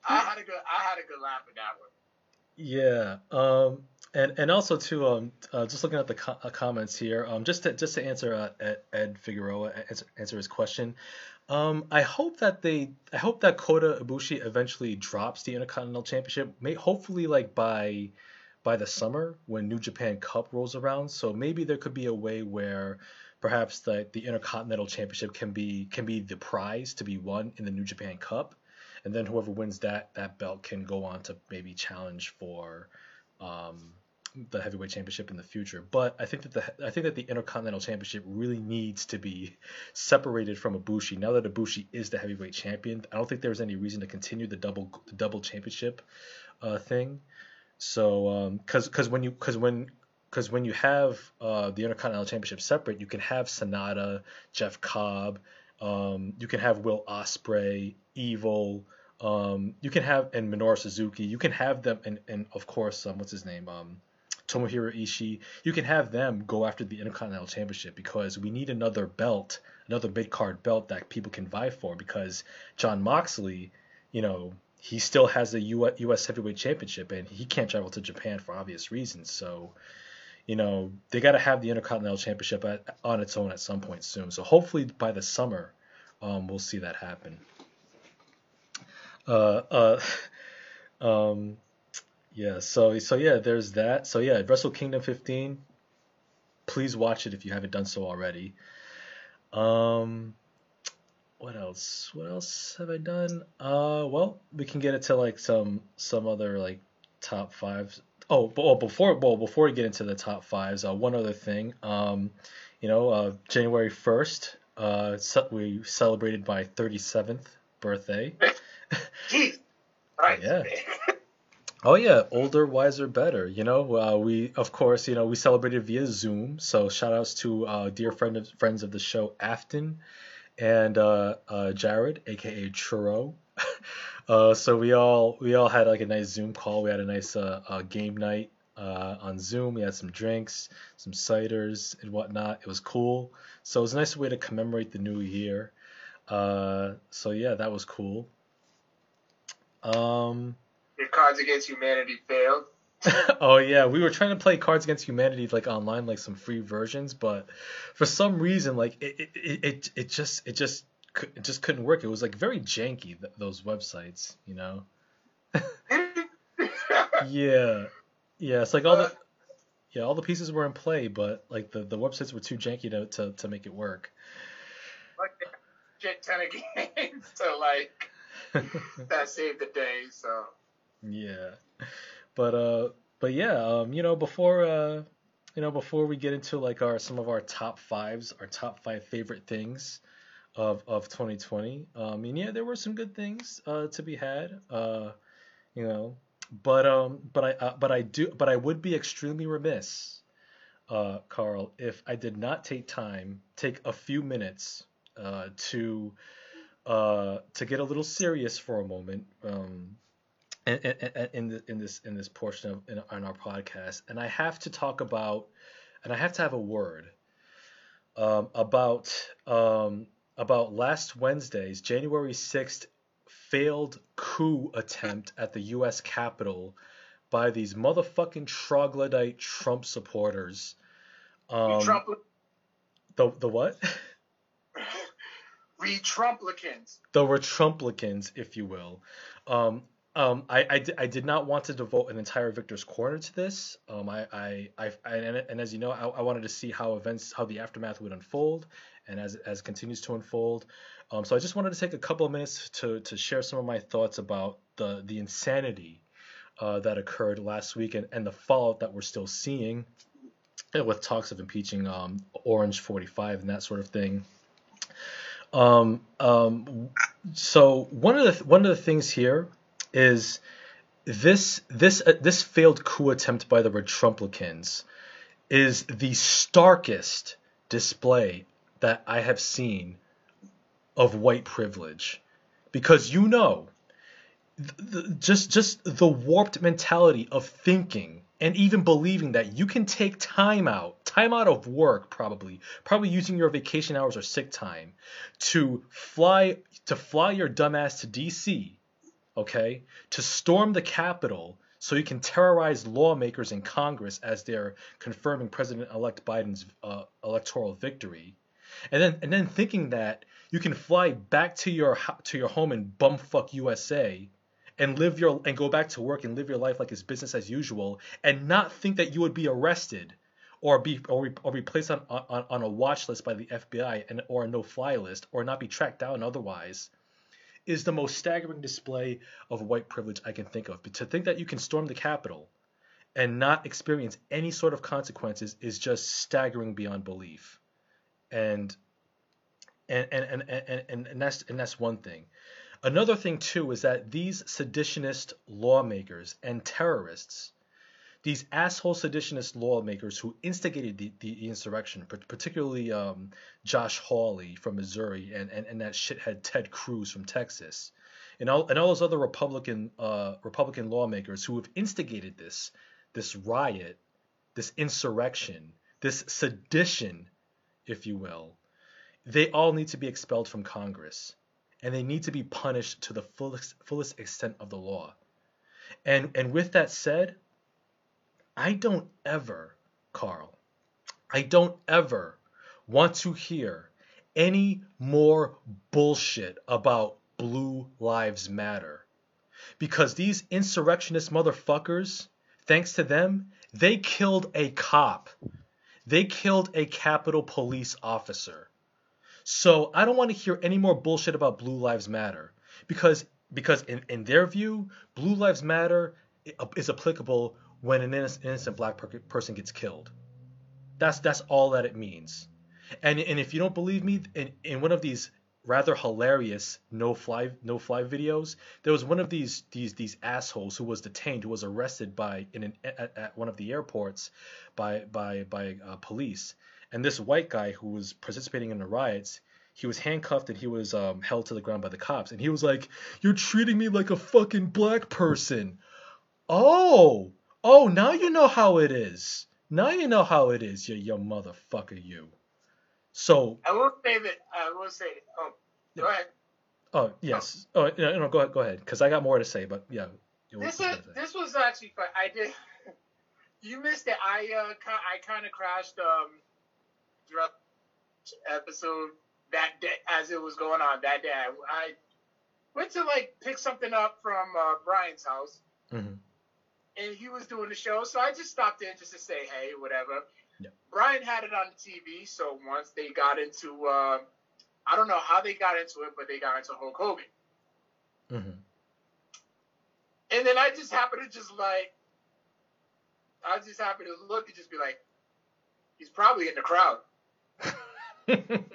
I had a good. I had a good laugh at that one. Yeah. Um, and and also too, um, uh, just looking at the co- uh, comments here, um, just to just to answer uh, Ed, Ed Figueroa answer, answer his question, um, I hope that they, I hope that Kota Ibushi eventually drops the Intercontinental Championship, may hopefully like by by the summer when New Japan Cup rolls around. So maybe there could be a way where perhaps the the Intercontinental Championship can be can be the prize to be won in the New Japan Cup, and then whoever wins that that belt can go on to maybe challenge for. Um, the heavyweight championship in the future. But I think that the I think that the Intercontinental Championship really needs to be separated from Ibushi. Now that Ibushi is the heavyweight champion, I don't think there's any reason to continue the double the double championship uh, thing. So because um, because when you because when because when you have uh, the Intercontinental Championship separate, you can have Sanada, Jeff Cobb, um, you can have Will Ospreay, Evil. Um, you can have and Minoru Suzuki. You can have them, and, and of course, um, what's his name? Um, Tomohiro Ishii, you can have them go after the Intercontinental Championship because we need another belt, another mid card belt that people can vie for because Jon Moxley, you know, he still has the U.S. Heavyweight Championship and he can't travel to Japan for obvious reasons. So, you know, they got to have the Intercontinental Championship at, on its own at some point soon. So hopefully by the summer, um, we'll see that happen. Uh, uh, um, yeah, so so yeah, there's that. So yeah, Wrestle Kingdom 15. Please watch it if you haven't done so already. Um, what else? What else have I done? Uh, well, we can get it to like some some other like top five Oh, but, well, before well before we get into the top fives, uh, one other thing. Um, you know, uh, January first, uh, we celebrated my thirty seventh birthday. Jeez. Right. Yeah. Oh yeah, older, wiser, better. You know, uh, we of course, you know, we celebrated via Zoom. So shout outs to uh, dear friend of, friends of the show, Afton and uh, uh Jared, aka Churro. Uh, so we all we all had like a nice Zoom call. We had a nice uh, game night on Zoom. We had some drinks, some ciders and whatnot. It was cool. So it was a nice way to commemorate the new year. so yeah, that was cool. Um, Your Cards Against Humanity failed. oh yeah, we were trying to play Cards Against Humanity like online, like some free versions, but for some reason, like it, it, it, it just, it just, it just couldn't work. It was like very janky those websites, you know. yeah, yeah. It's like all the, yeah, all the pieces were in play, but like the, the websites were too janky to, to, to make it work. Like shit ton of games, so like that saved the day. So yeah, but uh, but yeah, um, you know, before uh, you know, before we get into like our some of our top fives, our top five favorite things of of 2020. Um, and yeah, there were some good things uh, to be had. Uh, you know, but um, but I uh, but I do but I would be extremely remiss, uh, Carl, if I did not take time, take a few minutes uh, to uh, to get a little serious for a moment um, in, in, in, this in this portion of in, our podcast, and I have to talk about, and I have to have a word um, about um, about last Wednesday's January sixth failed coup attempt at the U.S. Capitol by these motherfucking troglodyte Trump supporters. Um, Trump. The the what? Retrumplicans. The Retrumplicans, if you will. Um, um, I, I, I, did not want to devote an entire Victor's Corner to this. Um, I, I, I, and, and, as you know, I, I, wanted to see how events, how the aftermath would unfold, and as as it continues to unfold. Um, so I just wanted to take a couple of minutes to, to share some of my thoughts about the the insanity uh, that occurred last week and, and the fallout that we're still seeing, with talks of impeaching um, Orange 45 and that sort of thing. Um, um, so one of the one of the things here is this this uh, this failed coup attempt by the Retrumplicans is the starkest display that I have seen of white privilege, because you know, the, just just the warped mentality of thinking and even believing that you can take time out, time out of work probably, probably using your vacation hours or sick time to fly to fly your dumbass to DC, okay, to storm the Capitol so you can terrorize lawmakers in Congress as they're confirming President-elect Biden's uh, electoral victory, and then and then thinking that you can fly back to your to your home in bumfuck USA and live your and go back to work and live your life like it's business as usual and not think that you would be arrested or be or, or be placed on, on on a watch list by the FBI and or a no fly list or not be tracked down otherwise is the most staggering display of white privilege I can think of. But to think that you can storm the Capitol and not experience any sort of consequences is just staggering beyond belief. And and and and and, and, that's and that's one thing. Another thing, too, is that these seditionist lawmakers and terrorists, these asshole seditionist lawmakers who instigated the, the insurrection, particularly um, Josh Hawley from Missouri and, and, and that shithead Ted Cruz from Texas, and all, and all those other Republican uh, Republican lawmakers who have instigated this this riot, this insurrection, this sedition, if you will, they all need to be expelled from Congress and they need to be punished to the fullest fullest extent of the law. And and with that said, I don't ever, Carl, I don't ever want to hear any more bullshit about Blue Lives Matter. Because these insurrectionist motherfuckers, thanks to them, they killed a cop. They killed a Capitol Police officer. So I don't want to hear any more bullshit about Blue Lives Matter because because in, in their view, Blue Lives Matter uh, is applicable when an innocent, innocent black per- person gets killed. That's that's all that it means. And and if you don't believe me, in, in one of these rather hilarious no fly no fly videos, there was one of these these these assholes who was detained, who was arrested by in an, at, at one of the airports by by by uh, police. And this white guy who was participating in the riots, he was handcuffed and he was um, held to the ground by the cops. And he was like, "You're treating me like a fucking black person." Oh, oh, now you know how it is. Now you know how it is, you young motherfucker, you. So I will say that I will say. Oh, go ahead. Oh yes. Oh no, no go ahead. Go ahead. Because I got more to say, but yeah. This is, this was actually fun. I did. You missed it. I uh I kind of crashed um throughout episode that day as it was going on that day. I, I went to like pick something up from uh, Brian's house, mm-hmm. and he was doing the show, so I just stopped in just to say hey, whatever. Yeah. Brian had it on TV, so once they got into, uh, I don't know how they got into it, but they got into Hulk Hogan. Mm-hmm. And then I just happened to just like, I just happened to look and just be like, he's probably in the crowd.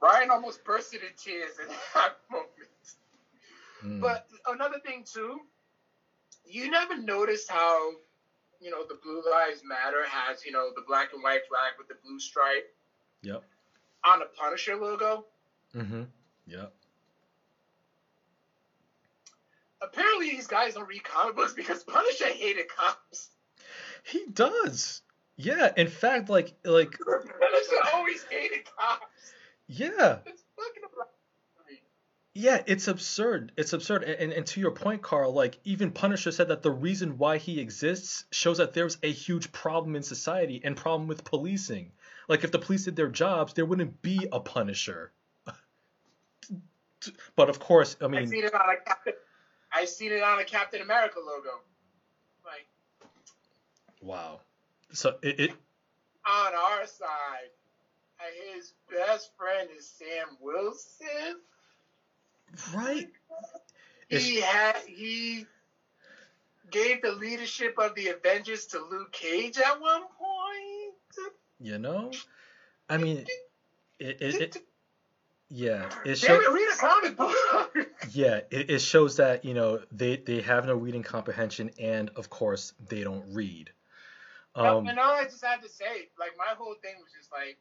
Brian almost bursted in tears in that moment. Mm. But another thing too, you never noticed how you know, the Blue Lives Matter has, you know, the black and white flag with the blue stripe. Yep. On the Punisher logo. Mm-hmm. Yep. Apparently, these guys don't read comic books because Punisher hated cops. He does. Yeah. In fact, like, like. Punisher always hated cops. Yeah. It's yeah, it's absurd. It's absurd. And, and to your point, Carl, like even Punisher said that the reason why he exists shows that there's a huge problem in society and problem with policing. Like if the police did their jobs, there wouldn't be a Punisher. but of course, I mean, I seen it on a Captain. I seen it on a Captain America logo. Like, wow. So it, it on our side, his best friend is Sam Wilson. Right. He had he gave the leadership of the Avengers to Luke Cage at one point. You know, I mean, it, it, it yeah, it shows. Read a comic book. yeah, it, it shows that you know they they have no reading comprehension, and of course they don't read. Um, and all I just had to say, like my whole thing was just like,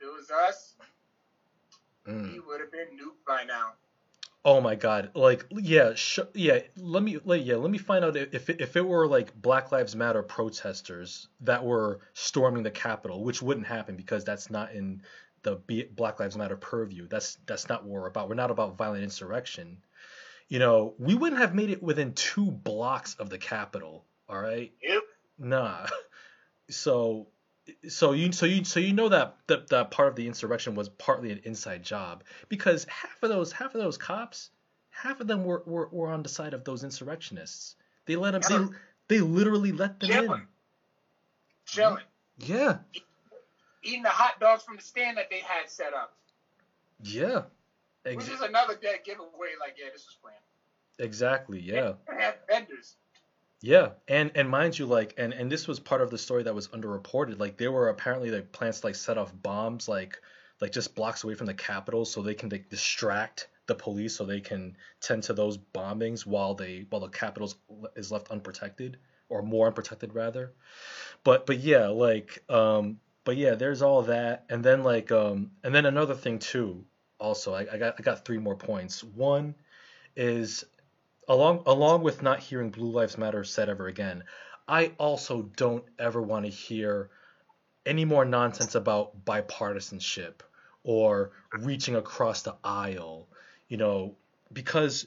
it was us mm. he would have been nuked by now. Oh my god! Like, yeah, sh- yeah. Let me, yeah, let me find out if if it were like Black Lives Matter protesters that were storming the Capitol, which wouldn't happen because that's not in the B- Black Lives Matter purview. That's that's not what we're about. We're not about violent insurrection. You know, we wouldn't have made it within two blocks of the Capitol. All right. Yep. Nah. So so you so you so you know that, that that part of the insurrection was partly an inside job because half of those half of those cops half of them were, were, were on the side of those insurrectionists. They let them they, they literally let them Chilling. in Chilling. yeah. Eating the hot dogs from the stand that they had set up. Yeah. Ex- which is another dead giveaway like yeah this was planned exactly yeah. They have vendors yeah, and and mind you, like, and and this was part of the story that was underreported. Like, there were apparently like plants like set off bombs, like like just blocks away from the Capitol, so they can like distract the police, so they can tend to those bombings while they while the Capitol is left unprotected or more unprotected rather. But but yeah, like um, but yeah, there's all that, and then like um, and then another thing too. Also, I, I got I got three more points. One is along along with not hearing Blue Lives Matter said ever again, I also don't ever want to hear any more nonsense about bipartisanship or reaching across the aisle, you know, because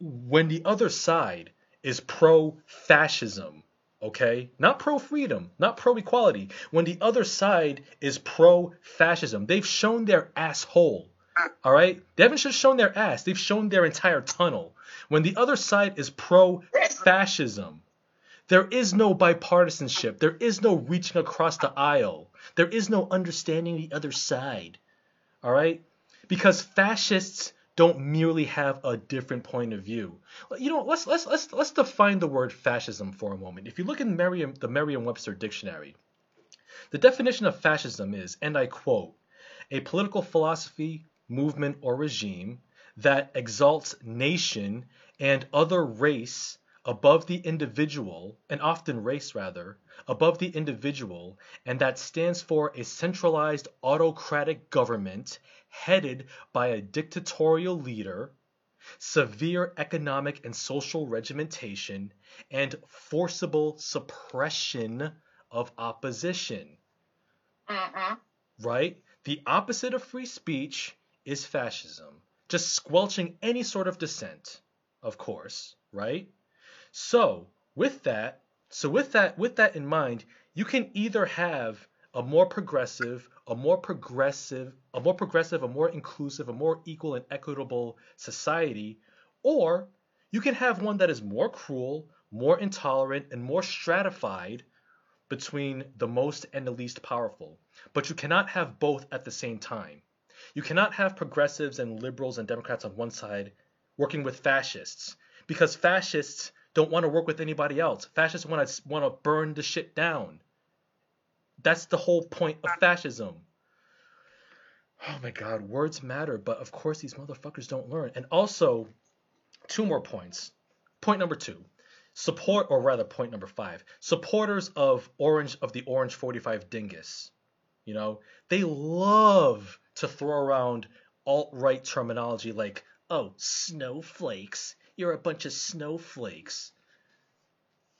when the other side is pro fascism, okay? Not pro freedom, not pro equality. When the other side is pro fascism, they've shown their asshole. All right? They haven't just shown their ass, they've shown their entire tunnel. When the other side is pro fascism, there is no bipartisanship. There is no reaching across the aisle. There is no understanding the other side. All right? Because fascists don't merely have a different point of view. You know, let's let's let's let's define the word fascism for a moment. If you look in Merriam the Merriam-Webster dictionary, the definition of fascism is, and I quote, a political philosophy, movement, or regime that exalts nation and other race above the individual, and often race rather, above the individual, and that stands for a centralized autocratic government headed by a dictatorial leader, severe economic and social regimentation, and forcible suppression of opposition. Mm-hmm. Right? The opposite of free speech is fascism, just squelching any sort of dissent, of course, right? So, with that, so with that with that in mind, you can either have a more progressive, a more progressive, a more progressive, a more inclusive, a more equal and equitable society, or you can have one that is more cruel, more intolerant, and more stratified between the most and the least powerful. But you cannot have both at the same time. You cannot have progressives and liberals and Democrats on one side working with fascists because fascists don't want to work with anybody else. Fascists want to want to burn the shit down. That's the whole point of fascism. Oh my god, words matter, but of course these motherfuckers don't learn. And also, two more points. Point number 2. Support or rather point number 5. Supporters of Orange of the Orange 45 Dingus. You know, they love to throw around alt-right terminology like, "Oh, snowflakes." You're a bunch of snowflakes.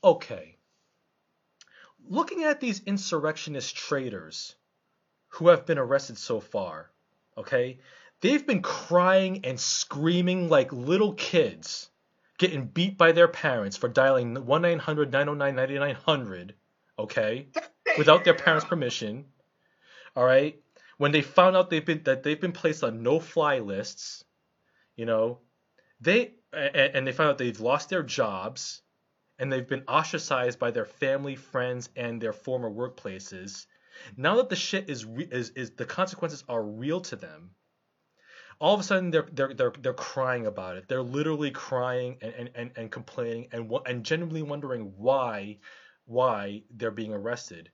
Okay. Looking at these insurrectionist traitors who have been arrested so far, okay, they've been crying and screaming like little kids, getting beat by their parents for dialing 1 900 909 9900, okay, without their parents' permission. All right. When they found out they've been that they've been placed on no-fly lists, you know, they and they found out they've lost their jobs and they've been ostracized by their family, friends, and their former workplaces. Now that the shit is is is the consequences are real to them. All of a sudden they're they're they're they're crying about it. They're literally crying and and, and complaining and and genuinely wondering why why they're being arrested.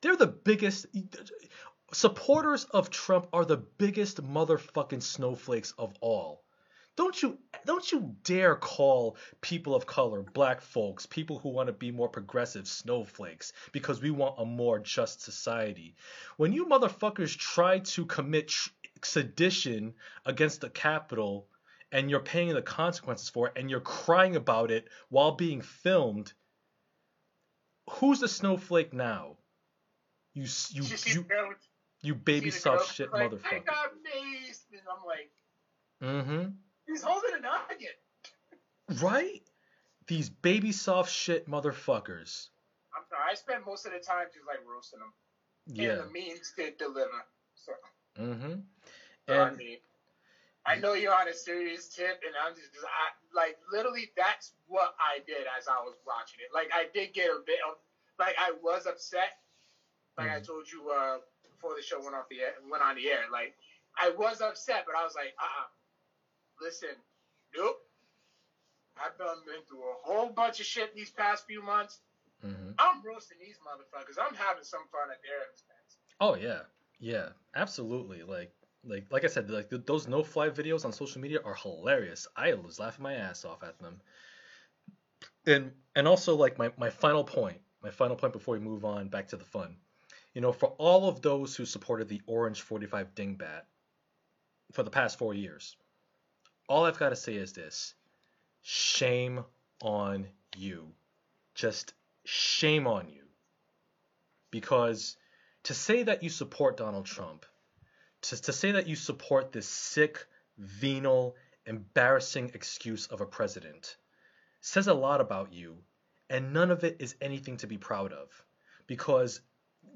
They're the biggest supporters of Trump are the biggest motherfucking snowflakes of all. Don't you don't you dare call people of color, black folks, people who want to be more progressive snowflakes because we want a more just society. When you motherfuckers try to commit tr- sedition against the Capitol and you're paying the consequences for it and you're crying about it while being filmed, who's the snowflake now? You you you, you baby soft shit like, motherfucker. I got maced, and I'm like, mm-hmm. He's holding an onion. Right? These baby soft shit motherfuckers. I'm sorry. I spend most of the time just like roasting them. Yeah. And the means did deliver. So. Mm-hmm. So, and, I mean, I know you're on a serious tip, and I'm just I, like literally that's what I did as I was watching it. Like I did get a bit of like I was upset. Like mm-hmm. I told you uh, before the show went off the air, went on the air. Like I was upset, but I was like, uh, uh listen, nope. I've been through a whole bunch of shit these past few months. Mm-hmm. I'm roasting these motherfuckers. I'm having some fun at their expense. Oh yeah, yeah, absolutely. Like, like, like I said, like those no-fly videos on social media are hilarious. I was laughing my ass off at them. And and also like my my final point, my final point before we move on back to the fun. You know, for all of those who supported the Orange 45 Dingbat for the past four years, all I've got to say is this shame on you. Just shame on you. Because to say that you support Donald Trump, to, to say that you support this sick, venal, embarrassing excuse of a president, says a lot about you, and none of it is anything to be proud of. Because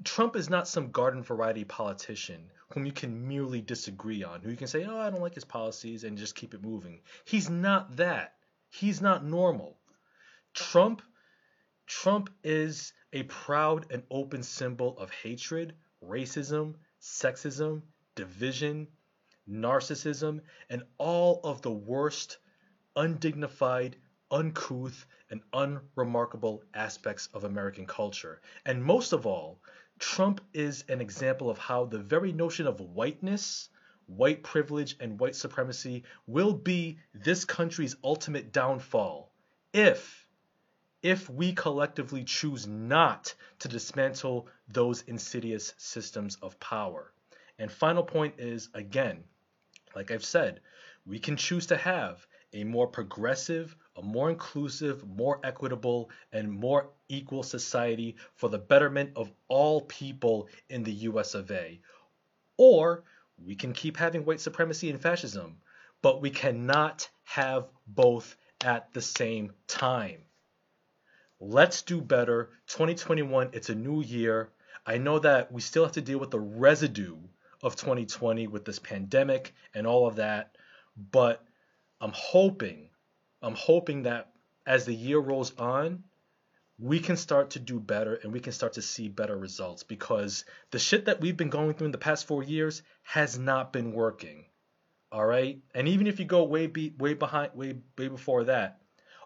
Trump is not some garden variety politician whom you can merely disagree on, who you can say, oh, I don't like his policies and just keep it moving. He's not that. He's not normal. Trump Trump is a proud and open symbol of hatred, racism, sexism, division, narcissism, and all of the worst, undignified, uncouth, and unremarkable aspects of American culture. And most of all, Trump is an example of how the very notion of whiteness, white privilege, and white supremacy will be this country's ultimate downfall if if we collectively choose not to dismantle those insidious systems of power. And final point is again, like I've said, we can choose to have a more progressive, a more inclusive, more equitable, and more equal society for the betterment of all people in the US of A. Or we can keep having white supremacy and fascism, but we cannot have both at the same time. Let's do better. 2021, it's a new year. I know that we still have to deal with the residue of 2020 with this pandemic and all of that, but I'm hoping, I'm hoping that as the year rolls on, we can start to do better and we can start to see better results because the shit that we've been going through in the past four years has not been working. All right, and even if you go way be, way behind, way way before that,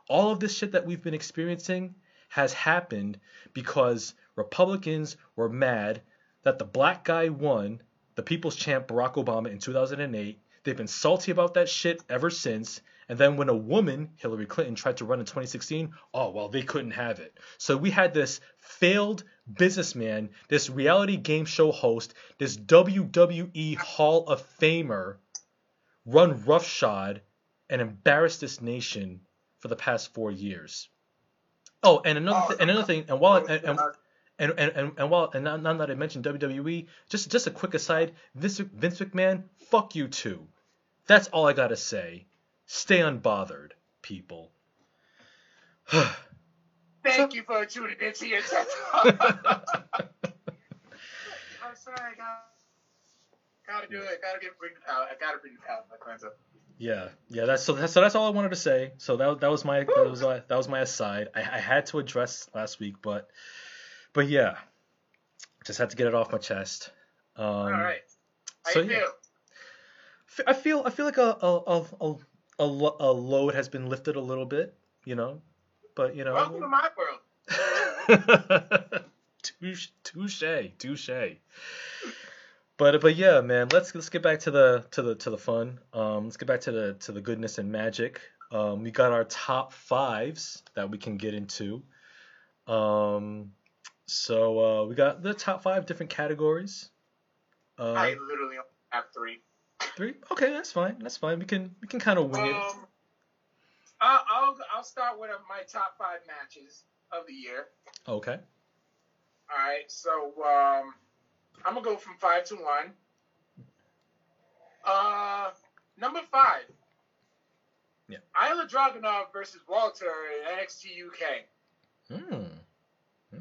all of this shit that we've been experiencing has happened because Republicans were mad that the black guy won the people's champ Barack Obama in 2008. They've been salty about that shit ever since. And then when a woman, Hillary Clinton, tried to run in 2016, oh, well, they couldn't have it. So we had this failed businessman, this reality game show host, this WWE Hall of Famer run roughshod and embarrass this nation for the past four years. Oh, and another oh, th- and another thing, and while and, and, and, and, and while and now, that I mentioned WWE, just just a quick aside, Vince, Vince McMahon, fuck you too. That's all I gotta say. Stay unbothered, people. Thank you for tuning into your TED I'm sorry, I got, gotta do it. Gotta get bring the power. I gotta bring the power. My cleanser. Yeah, yeah. That's so. That's, so that's all I wanted to say. So that that was my that was that was my aside. I, I had to address last week, but but yeah, just had to get it off my chest. Um, all right. How so, you feel? Yeah. I feel I feel like a a, a a a load has been lifted a little bit, you know, but you know. Welcome to my world. touche, touche, touche. But but yeah, man, let's let's get back to the to the to the fun. Um, let's get back to the to the goodness and magic. Um, we got our top fives that we can get into. Um, so uh, we got the top five different categories. Uh, I literally have three. Three? Okay, that's fine. That's fine. We can we can kind of wing um, it. I'll I'll start with my top five matches of the year. Okay. All right. So um, I'm gonna go from five to one. Uh, number five. Yeah. Ilja Dragunov versus Walter in NXT UK. Hmm.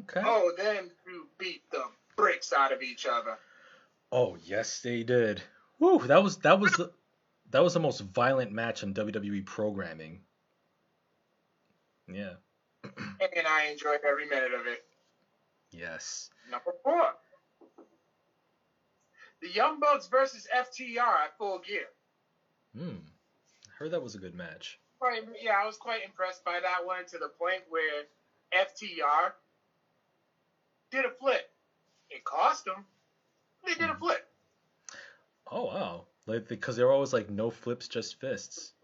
Okay. Oh, them two beat the bricks out of each other. Oh yes, they did. Woo! That was that was the that was the most violent match in WWE programming. Yeah. and I enjoyed every minute of it. Yes. Number four. The Young Bucks versus FTR at Full Gear. Hmm. I heard that was a good match. Right, yeah, I was quite impressed by that one to the point where FTR did a flip. It cost them. They did a hmm. flip. Oh wow! Like because they're always like no flips, just fists.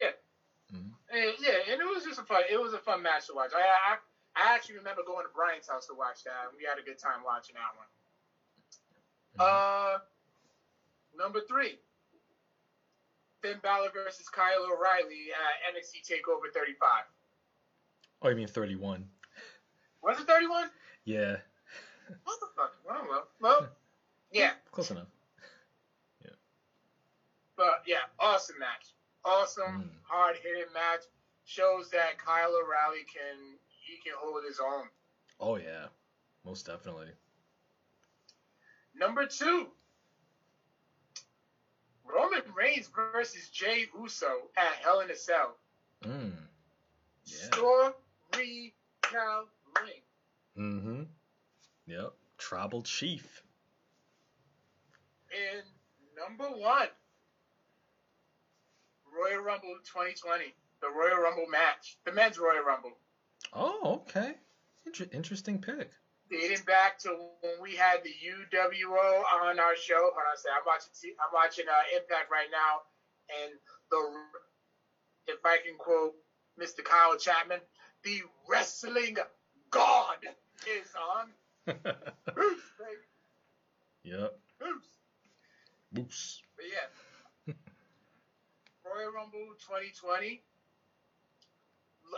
Yeah. Mm-hmm. And, yeah, and it was just a fun. It was a fun match to watch. I, I I actually remember going to Brian's house to watch that. We had a good time watching that one. Uh, number three. Finn Balor versus Kyle O'Reilly at NXT Takeover 35. Oh, you mean 31? Was it 31? Yeah. What the fuck? Well, well, well yeah. Close enough. But yeah, awesome match. Awesome, mm. hard hitting match. Shows that Kyle O'Reilly can he can hold his own. Oh yeah, most definitely. Number two, Roman Reigns versus Jey Uso at Hell in a Cell. Mm. Yeah. Storytelling. Mm-hmm. Yep. Tribal Chief. And number one, Royal Rumble 2020, the Royal Rumble match, the men's Royal Rumble. Oh, okay. Inter- interesting pick. Dating back to when we had the UWO on our show. When on a second. I'm watching. I'm watching uh, Impact right now, and the if I can quote Mr. Kyle Chapman, the wrestling god is on. Bruce, baby. Yep. Bruce. Oops. But yeah, Royal Rumble 2020.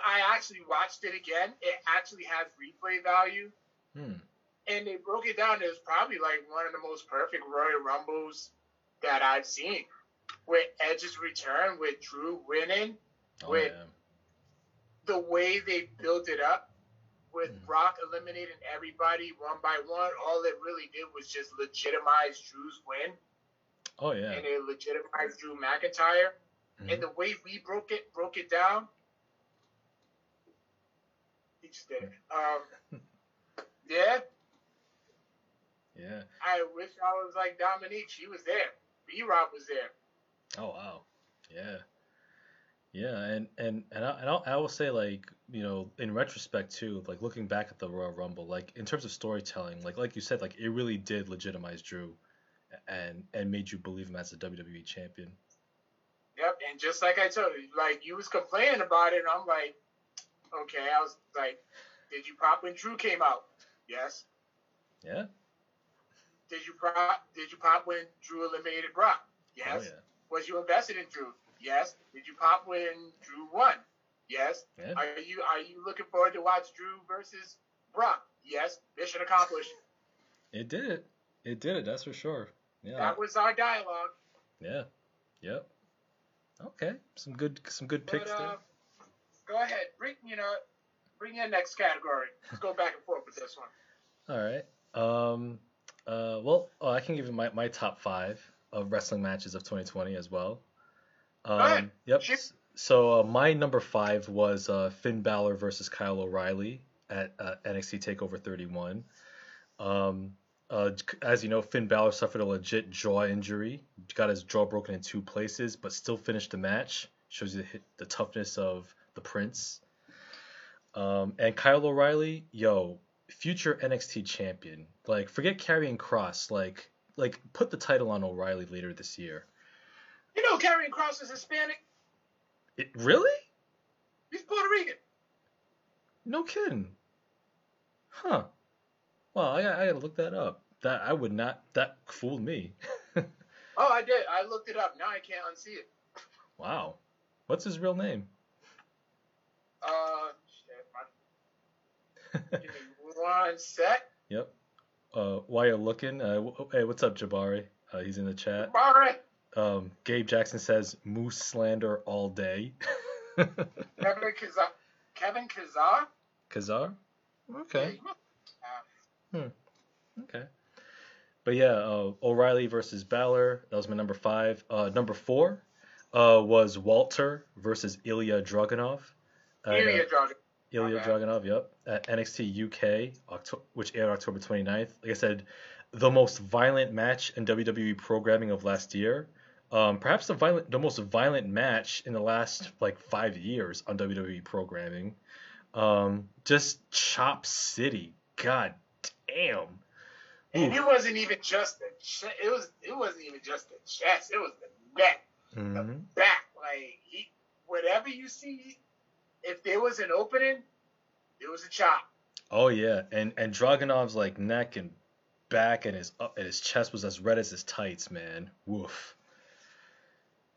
I actually watched it again. It actually has replay value. Hmm. And they broke it down. It was probably like one of the most perfect Royal Rumbles that I've seen. With Edge's return, with Drew winning, Oh, Wait. yeah. the way they built it up, with Mhm. Brock eliminating everybody one by one, all it really did was just legitimize Drew's win. Oh, yeah. And it legitimized Drew McIntyre. Mhm. And the way we broke it broke it down, he just did it. Um, yeah, Yeah. I wish I was like Dominique. She was there. B Rob was there. Oh wow, yeah, yeah, and and and I, and I'll, I will say like you know in retrospect too, like looking back at the Royal Rumble, like in terms of storytelling, like like you said, like it really did legitimize Drew, and and made you believe him as a WWE champion. And just like I told you, like you was complaining about it, and I'm like, okay. I was like, did you pop when Drew came out? Yes. Yeah. Did you pop? Did you pop when Drew eliminated Brock? Yes. Oh yeah. Was you invested in Drew? Yes. Did you pop when Drew won? Yes. Yeah. Are you are you looking forward to watch Drew versus Brock? Yes. Mission accomplished. It did it. It did it. That's for sure. Yeah. That was our dialogue. Yeah. Yep. Okay. Some good some good But picks uh, there. go ahead, bring you know, bring in next category. Let's go back and forth with this one. All right. Um. Uh. Well, oh, I can give you my, my top five of wrestling matches of 2020 as well. Um. ahead. Yep. Shoot. So uh, my number five was uh, Finn Balor versus Kyle O'Reilly at uh, NXT Takeover 31. Um. Uh, as you know, Finn Balor suffered a legit jaw injury. Got his jaw broken in two places, but still finished the match. Shows you the, the toughness of the Prince. Um, and Kyle O'Reilly, yo, future NXT champion. Like, forget Karrion Kross. Like, like put the title on O'Reilly later this year. You know, Karrion Kross is Hispanic. It really? He's Puerto Rican. No kidding. Huh. Well, I, I gotta look that up. That I would not. That fooled me. Oh, I did. I looked it up. Now I can't unsee it. wow. What's his real name? Uh, shit. Give me one sec. Yep. Uh, while you're looking, uh, w- hey, what's up, Jabari? Uh, he's in the chat. Right. Um, Gabe Jackson says moose slander all day. Kevin Kesar. Kevin Kesar? Kesar? Okay. Uh, Okay. But yeah, uh, O'Reilly versus Balor. That was my number five. Uh, number four uh, was Walter versus Ilja Dragunov. at, uh, Ilja Dragunov. Ilja My bad. Dragunov, yep. At NXT UK, Octo- which aired October 29th. Like I said, the most violent match in WWE programming of last year. Um, perhaps the violent, the most violent match in the last like five years on WWE programming. Um, just Chop City. God damn. And it wasn't even just the chest. It was. It wasn't even just the chest. It was the neck, Mhm. back. Like he, whatever you see, if there was an opening, there was a chop. Oh yeah, and and Dragunov's like neck and back and his up and his chest was as red as his tights, man. Woof.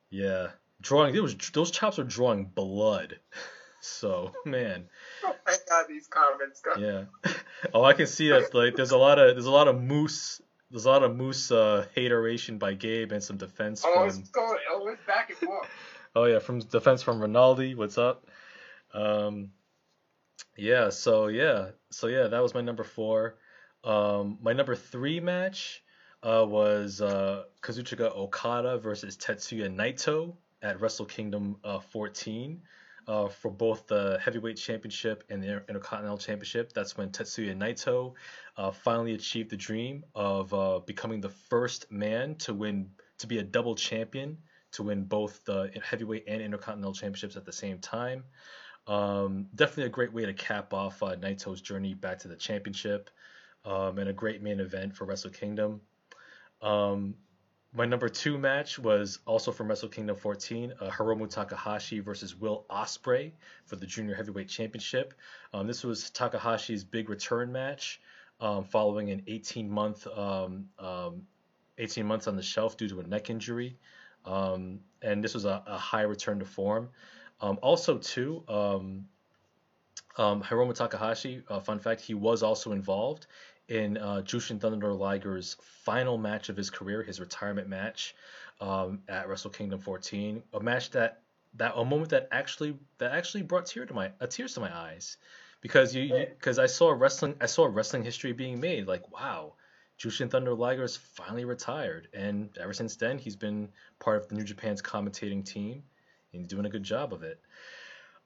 Yeah, drawing. It was those chops were drawing blood. So man, My god, these comments. Go. yeah. Oh, I can see that. Like, there's a lot of there's a lot of moose. There's a lot of moose uh, hateration by Gabe and some defense Oh, from. it's going. Oh, it's back and forth. Oh yeah, from defense from Ronaldo. What's up? Um, yeah. So yeah. So yeah, that was my number four. Um, my number three match uh, was uh, Kazuchika Okada versus Tetsuya Naito at Wrestle Kingdom uh, 14 uh, for both the heavyweight championship and the Intercontinental Championship. That's when Tetsuya Naito uh, finally achieved the dream of uh, becoming the first man to win to be a double champion to win both the heavyweight and intercontinental championships at the same time. Um, definitely a great way to cap off uh, Naito's journey back to the championship, um, and a great main event for Wrestle Kingdom. Um, my number two match was also from Wrestle Kingdom 14, uh, Hiromu Takahashi versus Will Ospreay for the Junior Heavyweight Championship. Um, this was Takahashi's big return match um, following an 18 month um, um 18 months on the shelf due to a neck injury, um, and this was a, a, high return to form. Um, also, too, Hiromu Takahashi, uh, fun fact, he was also involved in uh, Jushin Thunder Liger's final match of his career, his retirement match um, at Wrestle Kingdom 14, a match that that a moment that actually that actually brought tear to my uh, tears to my eyes. Because you because I saw wrestling I saw wrestling history being made like wow Jushin Thunder Liger is finally retired. And ever since then he's been part of the New Japan's commentating team and he's doing a good job of it.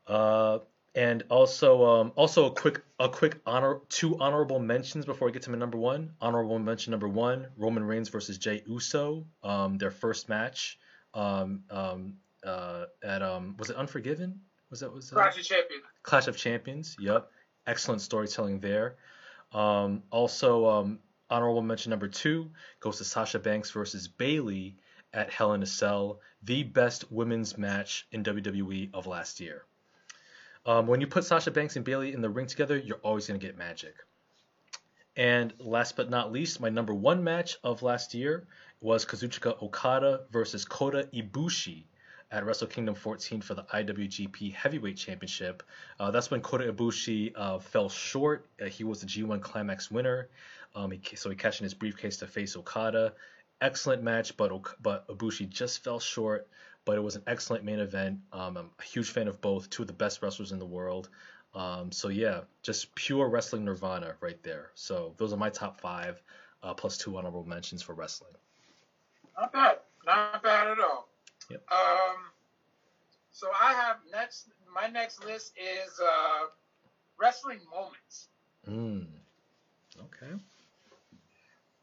Uh, and also, um, also a quick, a quick honor, two honorable mentions before I get to my number one. Honorable mention number one: Roman Reigns versus Jey Uso, um, their first match um, um, uh, at um, was it Unforgiven? Was that was that? Clash of Champions? Clash of Champions. Yep, excellent storytelling there. Um, also, um, honorable mention number two goes to Sasha Banks versus Bayley at Hell in a Cell, the best women's match in WWE of last year. Um, when you put Sasha Banks and Bayley in the ring together, you're always going to get magic. And last but not least, my number one match of last year was Kazuchika Okada versus Kota Ibushi at Wrestle Kingdom 14 for the IWGP Heavyweight Championship. Uh, that's when Kota Ibushi uh, fell short. Uh, he was the G1 Climax winner, um, he, so he cashed in his briefcase to face Okada. Excellent match, but but Ibushi just fell short but it was an excellent main event. Um, I'm a huge fan of both, two of the best wrestlers in the world. Um, so yeah, just pure wrestling nirvana right there. So those are my top five, uh, plus two honorable mentions for wrestling. Not bad, not bad at all. Yep. Um, so I have next. My next list is uh, wrestling moments. Mm. Okay.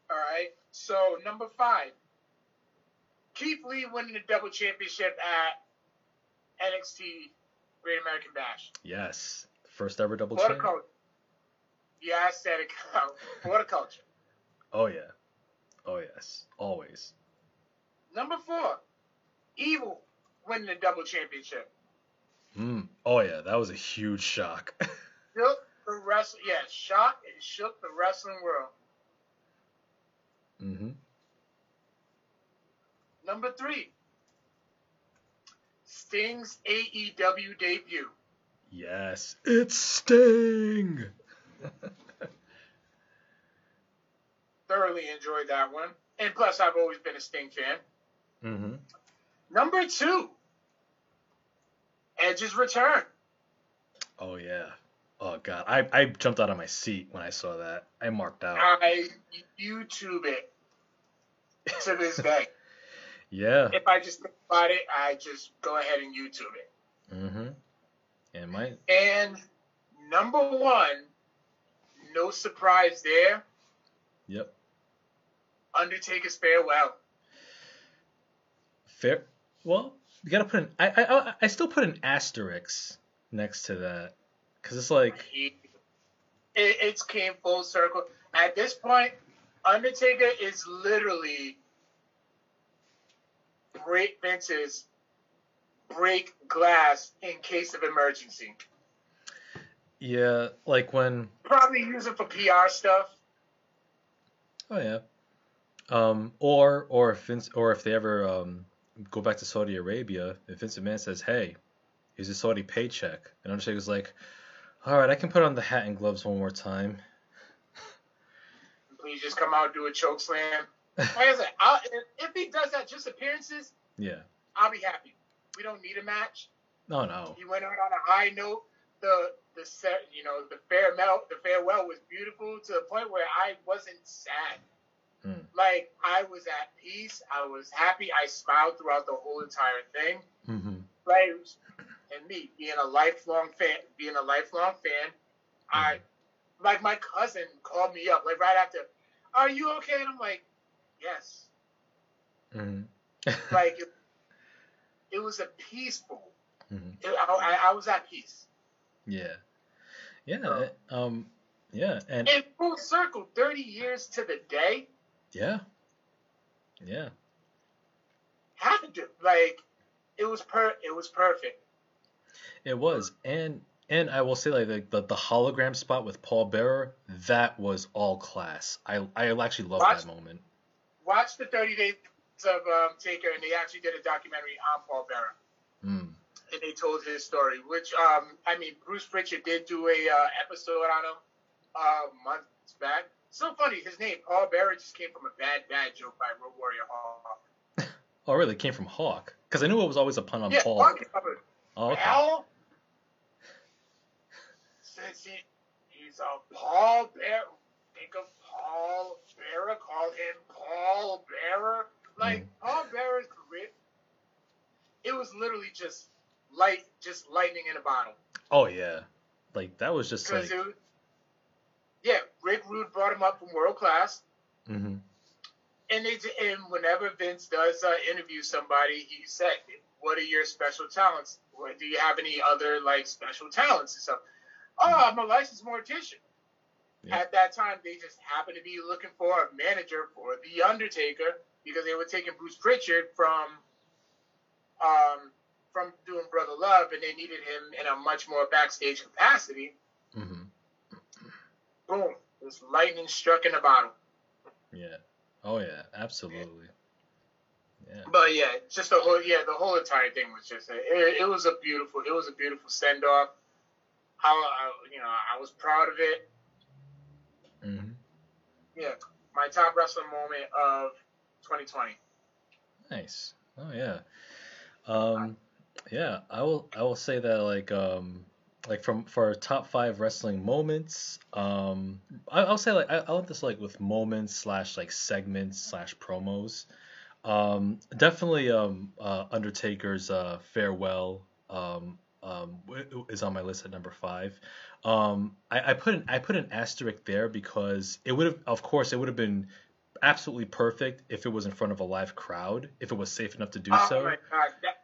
All right. So number five, Keith Lee winning the double championship at NXT Great American Bash. Yes, first ever double champ. Culture. Yeah, I said it. What a culture. Oh yeah, oh yes, always. Number four, Evil winning the double championship. Hmm. Oh yeah, that was a huge shock. shook the wrestling. Yeah, shock and shook the wrestling world. Mm-hmm. Number three, Sting's AEW debut. Yes, it's Sting. Thoroughly enjoyed that one, and plus, I've always been a Sting fan. Mm-hmm. Number two, Edge's return. Oh yeah. Oh god, I, I jumped out of my seat when I saw that. I marked out. I YouTube it to this day. Yeah. If I just think about it, I just go ahead and YouTube it. Mm-hmm. And my and number one, no surprise there. Yep. Undertaker's farewell. Fair. Well, you gotta put an. I I I still put an asterisk next to that because it's like it, it's came full circle. At this point, Undertaker is literally break fences, break glass in case of emergency. Yeah, like when probably use it for PR stuff. Oh yeah. Um, or or if Vince, or if they ever um, go back to Saudi Arabia, if Vince McMahon says, "Hey, here's a Saudi paycheck," and Undertaker's like, "All right, I can put on the hat and gloves one more time." Please just come out do a choke slam. Like I said, I'll, if he does that just appearances, yeah, I'll be happy. We don't need a match. No, no. He went out on a high note. The the set, you know, the farewell, the farewell was beautiful to the point where I wasn't sad. Mm. Like I was at peace. I was happy. I smiled throughout the whole entire thing. Mm-hmm. Like, and me being a lifelong fan, being a lifelong fan, mm-hmm. I like my cousin called me up like right after. Are you okay? And I'm like, yes. Mm-hmm. like it was a peaceful. hmm It, I, I was at peace. Yeah. Yeah. Oh. um. Yeah. And In full circle, thirty years to the day, yeah. Yeah. had to like, it was per, it was perfect. It was, and and I will say like the, the the hologram spot with Paul Bearer, that was all class. I I actually love that moment. Watch the thirty days of um, Taker, and they actually did a documentary on Paul Bearer. Mm. and they told his story, which um, I mean, Bruce Prichard did do a uh, episode on him uh, months back. So funny, his name Paul Bearer just came from a bad, bad joke by Road Warrior Hawk. Oh, really? It came from Hawk? Because I knew it was always a pun on yeah, Paul. Hawk covered. Oh, okay. Well, since he, he's a Paul Bearer, think of Paul Bearer, call him Paul Bearer. Like Paul Bearer's career, it was literally just light, just lightning in a bottle. Oh yeah. Like that was just like. It, yeah, Rick Rude brought him up from world class, hmm and they and whenever Vince does uh, interview somebody, he said, "What are your special talents? What, do you have any other like special talents and stuff?" Oh, I'm a licensed mortician. At that time, they just happened to be looking for a manager for the Undertaker because they were taking Bruce Prichard from um from doing Brother Love, and they needed him in a much more backstage capacity. hmm Boom! This lightning struck in a bottle. Yeah. Oh yeah. Absolutely. Yeah. But yeah, just the whole yeah, the whole entire thing was just a, it, it was a beautiful it was a beautiful send off. How I, you know I was proud of it. Hmm Yeah, my top wrestling moment of 2020. Nice. Oh yeah. Um, yeah. I will. I will say that like um like from for top five wrestling moments. Um, I, I'll say like I, I want this like with moments slash like segments slash promos. Um, definitely um uh, Undertaker's uh farewell um um is on my list at number five. Um, I, I put an I put an asterisk there because it would have of course it would have been absolutely perfect if it was in front of a live crowd if it was safe enough to do oh so. my god, that,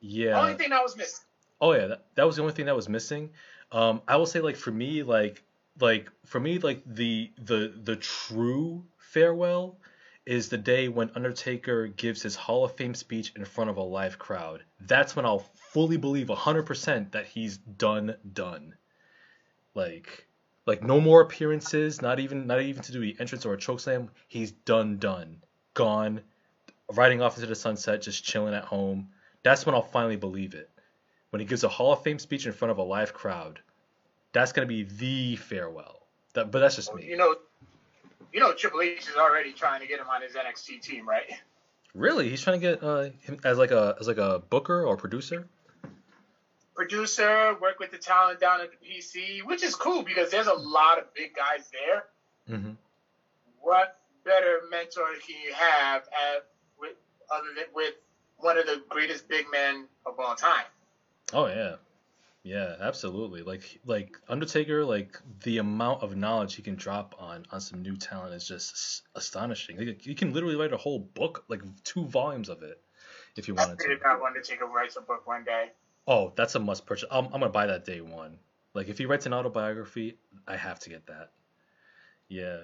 Yeah. only thing that was missing. Oh yeah, that, that was the only thing that was missing. Um, I will say like for me, like like for me, like the the the true farewell is the day when Undertaker gives his Hall of Fame speech in front of a live crowd. That's when I'll fully believe 100% that he's done done. Like like no more appearances, not even not even to do the entrance or a chokeslam. He's done done. Gone, riding off into the sunset, just chilling at home. That's when I'll finally believe it when he gives a Hall of Fame speech in front of a live crowd. That's gonna be the farewell. That, but that's just me. You know, you know Triple H is already trying to get him on his NXT team, right? Really, he's trying to get uh, him as like a as like a booker or producer. Producer, work with the talent down at the PC, which is cool because there's a lot of big guys there. Mm-hmm. what better mentor can you have at with other than with one of the greatest big men of all time? Oh yeah, yeah, absolutely. Like like Undertaker, like the amount of knowledge he can drop on on some new talent is just s- astonishing. Like, you can literally write a whole book, like two volumes of it, if you I wanted to. got one to take a writes a book one day. Oh, that's a must purchase. I'm, I'm gonna buy that day one. Like if he writes an autobiography, I have to get that. Yeah,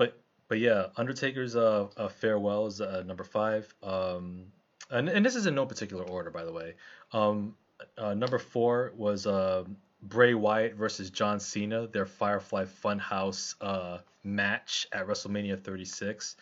but but yeah, Undertaker's uh, uh farewell is uh, number five. Um, and and this is in no particular order, by the way. Um, uh, number four was uh, Bray Wyatt versus John Cena, their Firefly Funhouse uh match at WrestleMania 36.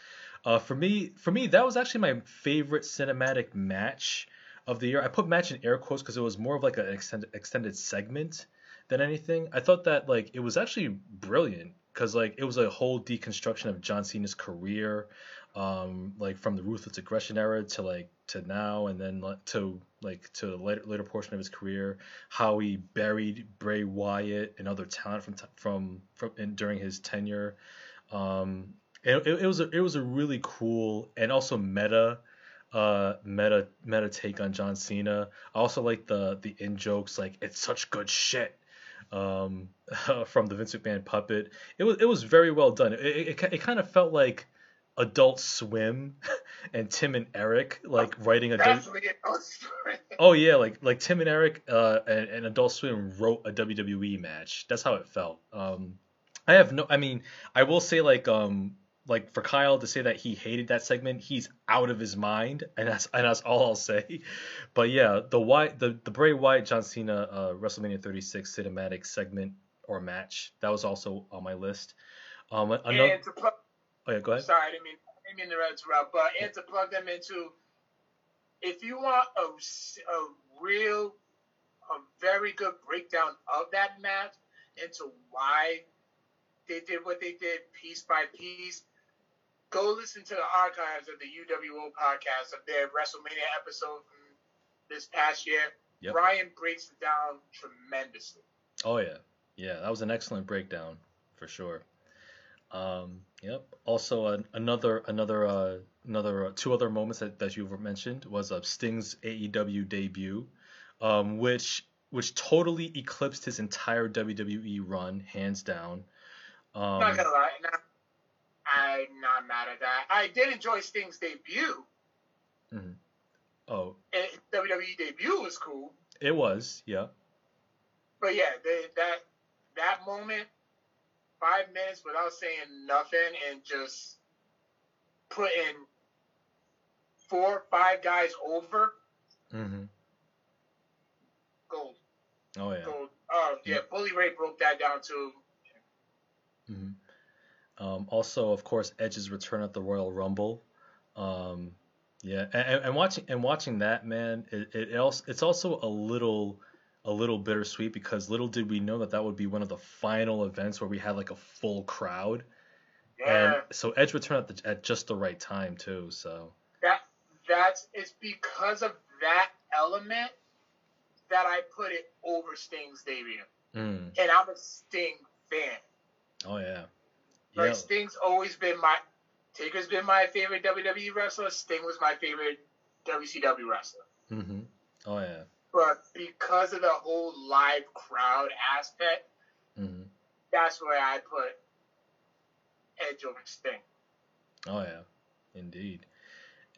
Uh, for me, for me, that was actually my favorite cinematic match of the year. I put match in air quotes because it was more of like an extended extended segment than anything. I thought that like it was actually brilliant because like it was a whole deconstruction of John Cena's career, um, like from the ruthless aggression era to like to now, and then to like to the later later portion of his career, how he buried Bray Wyatt and other talent from from from in, during his tenure. Um, it, it, was a, it was a really cool and also meta uh meta meta take on John Cena. I also like the the in jokes like it's such good shit um from the Vince McMahon puppet. It was it was very well done. It, it, it kind of felt like Adult Swim and Tim and Eric like writing a. Adult Oh yeah, like like Tim and Eric uh, and, and Adult Swim wrote a WWE match. That's how it felt. Um, I have no. I mean, I will say like um like for Kyle to say that he hated that segment, he's out of his mind, and that's and that's all I'll say. But yeah, the white the the Bray Wyatt John Cena uh, WrestleMania 36 cinematic segment or match that was also on my list. Um, another. And to plug, oh yeah, go ahead. sorry, I didn't mean, I didn't mean to interrupt, but and to plug them into, if you want a, a real, a very good breakdown of that match into why they did what they did piece by piece, go listen to the archives of the UWO podcast of their WrestleMania episode from this past year. Yep. Brian breaks it down tremendously. Oh yeah, yeah, that was an excellent breakdown for sure. Um, yep. Also, another another uh, another uh, two other moments that, that you've mentioned was uh, Sting's AEW debut, um, which which totally eclipsed his entire WWE run, hands down. Um, not gonna lie, not, I'm not mad at that. I did enjoy Sting's debut. oh, And WWE debut was cool, it was, yeah. but yeah, they, that that moment, five minutes without saying nothing and just putting four, or five guys over, hmm gold, Oh yeah. gold. Oh yeah, Yeah. Bully Ray broke that down too. hmm Um, also, of course, Edge's return at the Royal Rumble. Um, yeah, and, and watching and watching that man, it, it also it's also a little a little bittersweet because little did we know that that would be one of the final events where we had like a full crowd, Yeah, and so Edge returned at, the, at just the right time too. So that that's it's because of that element that I put it over Sting's debut, mm. and I'm a Sting fan. oh yeah, Like yeah, Sting's always been my Taker's been my favorite WWE wrestler. Sting was my favorite WCW wrestler. hmm oh yeah, But because of the whole live crowd aspect, hmm that's where I put Edge over Sting. Oh yeah, indeed.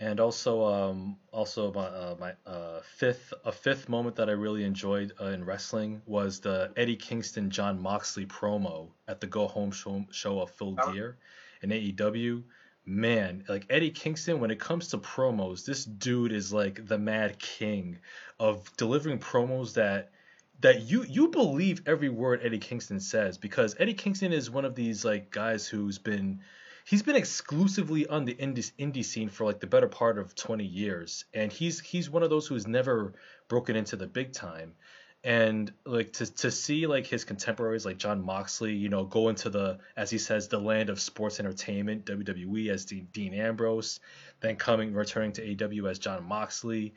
And also, um, also my uh, my uh, fifth a fifth moment that I really enjoyed uh, in wrestling was the Eddie Kingston Jon Moxley promo at the Go Home show, show of Full Oh. Gear in AEW. Man, like Eddie Kingston, when it comes to promos, this dude is like the mad king of delivering promos that that you you believe every word Eddie Kingston says because Eddie Kingston is one of these like guys who's been he's been exclusively on the indie indie scene for like the better part of 20 years. And he's he's one of those who's never broken into the big time and like to to see like his contemporaries like Jon Moxley, you know, go into the as he says the land of sports entertainment, WWE as Dean, Dean Ambrose, then coming returning to AEW as Jon Moxley.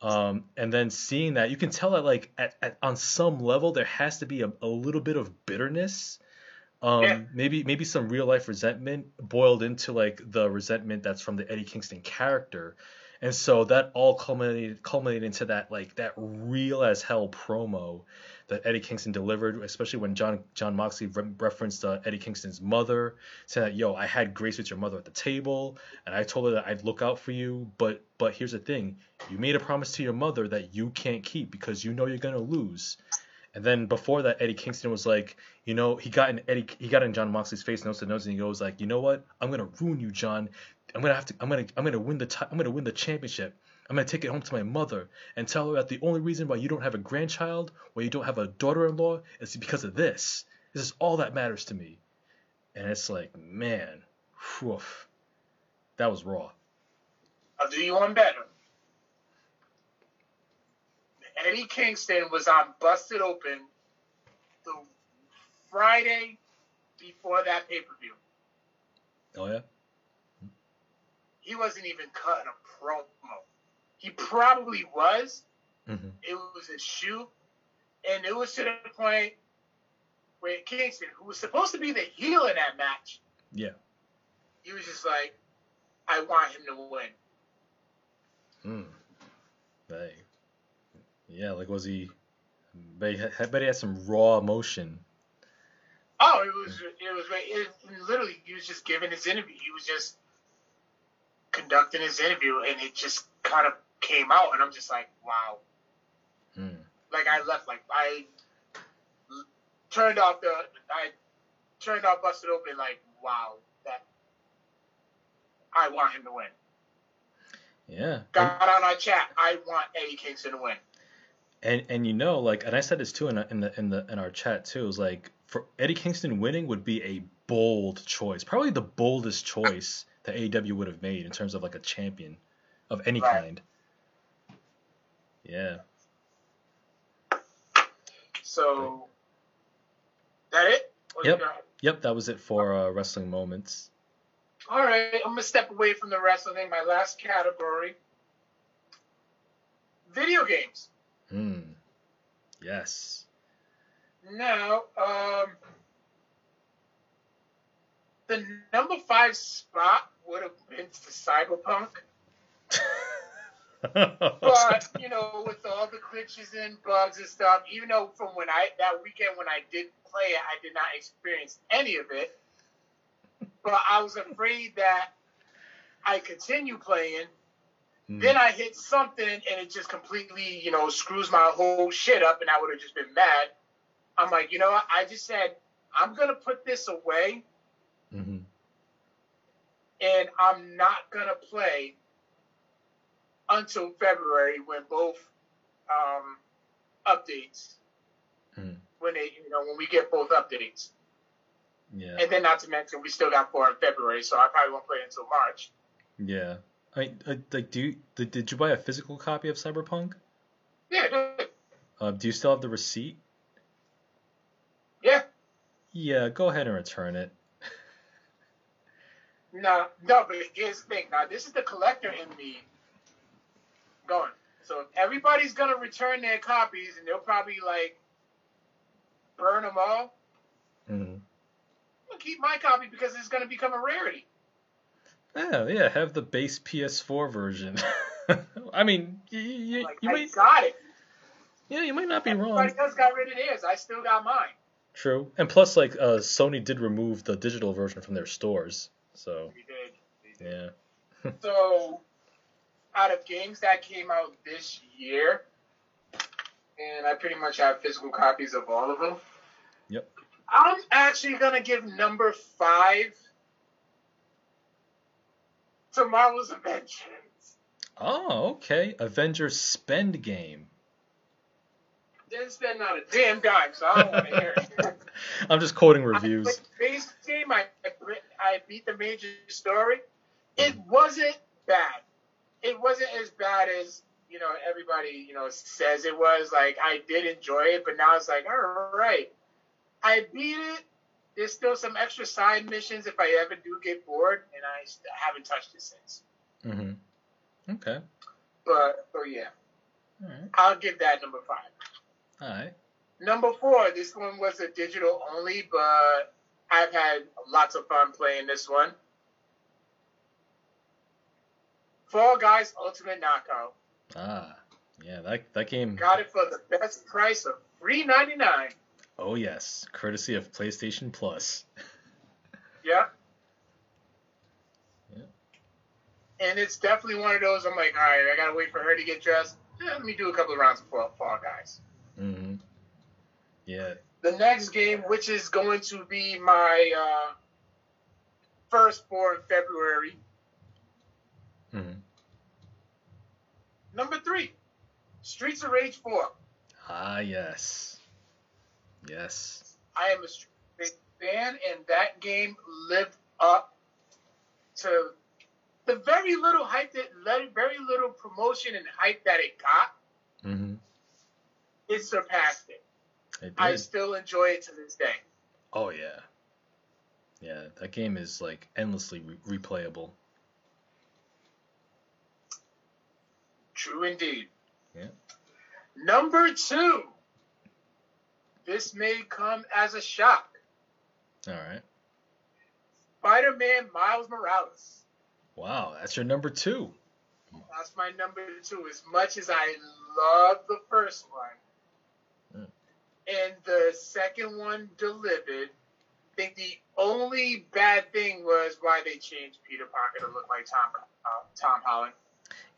Um, and then seeing that you can tell that like at, at on some level there has to be a, a little bit of bitterness um, Yeah. maybe maybe some real life resentment boiled into like the resentment that's from the Eddie Kingston character, and so that all culminated culminated into that like that real as hell promo that Eddie Kingston delivered, especially when John Jon Moxley re- referenced uh, Eddie Kingston's mother, saying that yo I had grace with your mother at the table, and I told her that I'd look out for you, but but here's the thing, you made a promise to your mother that you can't keep because you know you're gonna lose. And then before that, Eddie Kingston was like, you know, he got in Eddie, he got in Jon Moxley's face, nose to nose, and he goes like, you know what? I'm gonna ruin you, John. I'm gonna have to, I'm gonna, I'm gonna win the, ti- I'm gonna win the championship. I'm gonna take it home to my mother and tell her that the only reason why you don't have a grandchild, why you don't have a daughter-in-law, is because of this. This is all that matters to me. And it's like, man, whew, that was raw. I'll do you one better. Eddie Kingston was on Busted Open the Friday before that pay per view. Oh yeah. He wasn't even cutting a promo. He probably was. hmm It was a shoot, and it was to the point where Kingston, who was supposed to be the heel in that match, Yeah. he was just like, "I want him to win." Mm. Hey. Yeah, like was he? Bet he, had, bet he had some raw emotion. Oh, it was it was it, literally he was just giving his interview. He was just conducting his interview, and it just kind of came out, and I'm just like, wow. Mm. Like I left, like I turned off the, I turned off Busted Open, like wow, that I want him to win. Yeah. Got on our chat. I want Eddie Kingston to win. And and you know like and I said this too in, in the in the in our chat too. It was like for Eddie Kingston winning would be a bold choice, probably the boldest choice that AEW would have made in terms of like a champion of any Right. kind. Yeah. So that it? What Yep. Yep, that was it for uh, wrestling moments. All right, I'm gonna step away from the wrestling. My last category: video games. Hmm. Yes. Now, um, the number five spot would have been for Cyberpunk, but you know, with all the glitches and bugs and stuff, even though from when I that weekend when I did play it, I did not experience any of it. But I was afraid that I continue playing Hmm. Then I hit something and it just completely, you know, screws my whole shit up and I would have just been mad. I'm like, you know what? I just said, I'm going to put this away hmm and I'm not going to play until February when both um, updates, Mhm. when they, you know, when we get both updates. Yeah. And then not to mention, we still got four in February, so I probably won't play until March. Yeah. I mean, uh, like, do you, did, did you buy a physical copy of Cyberpunk? Yeah. Uh, do you still have the receipt? yeah. Yeah, go ahead and return it. No, no, but here's the thing. Now, this is the collector in me going. So everybody's gonna return their copies, and they'll probably like burn them all. Mm-hmm. I'm keep my copy because it's gonna become a rarity. Yeah, yeah, have the base PS4 version. I mean, you, you, Like you I might, got it. yeah, you might not be wrong. Everybody else got rid of theirs. I still got mine. True, and plus, like, uh, Sony did remove the digital version from their stores, so We did. We did. yeah. So, out of games that came out this year, and I pretty much have physical copies of all of them. Yep. I'm actually gonna give number five to Marvel's Avengers. Oh, okay. Avengers Spend Game. Didn't spend not a damn dime, so I don't want to hear it. I'm just quoting reviews. played base game. I I beat the major story. It wasn't bad. It wasn't as bad as you know everybody you know says it was. Like I did enjoy it, but now it's like all right. I beat it. There's still some extra side missions if I ever do get bored, and I haven't touched it since. hmm Okay. But oh yeah, right. I'll give that number five. All right. Number four, this one was a digital only, but I've had lots of fun playing this one. Fall Guys Ultimate Knockout. Ah, yeah. That that game. Got it for the best price of three ninety nine. Oh yes, courtesy of PlayStation Plus. Yeah. Yeah. And it's definitely one of those. I'm like, all right, I gotta wait for her to get dressed. Let me do a couple of rounds of Fall, Fall Guys. Hmm Yeah. The next game, which is going to be my uh, first for February, hmm number three, Streets of Rage 4. Ah yes. Yes. I am a Rage fan, and that game lived up to the very little hype that, very little promotion and hype that it got. hmm It surpassed it. It I still enjoy it to this day. Oh yeah. Yeah, that game is like endlessly re- replayable. True indeed. Yeah. Number two. This may come as a shock. All right. Spider-Man Miles Morales. Wow, that's your number two. That's my number two. As much as I love the first one. And the second one delivered, I think the only bad thing was why they changed Peter Parker to look like Tom. Holland. Tom Holland.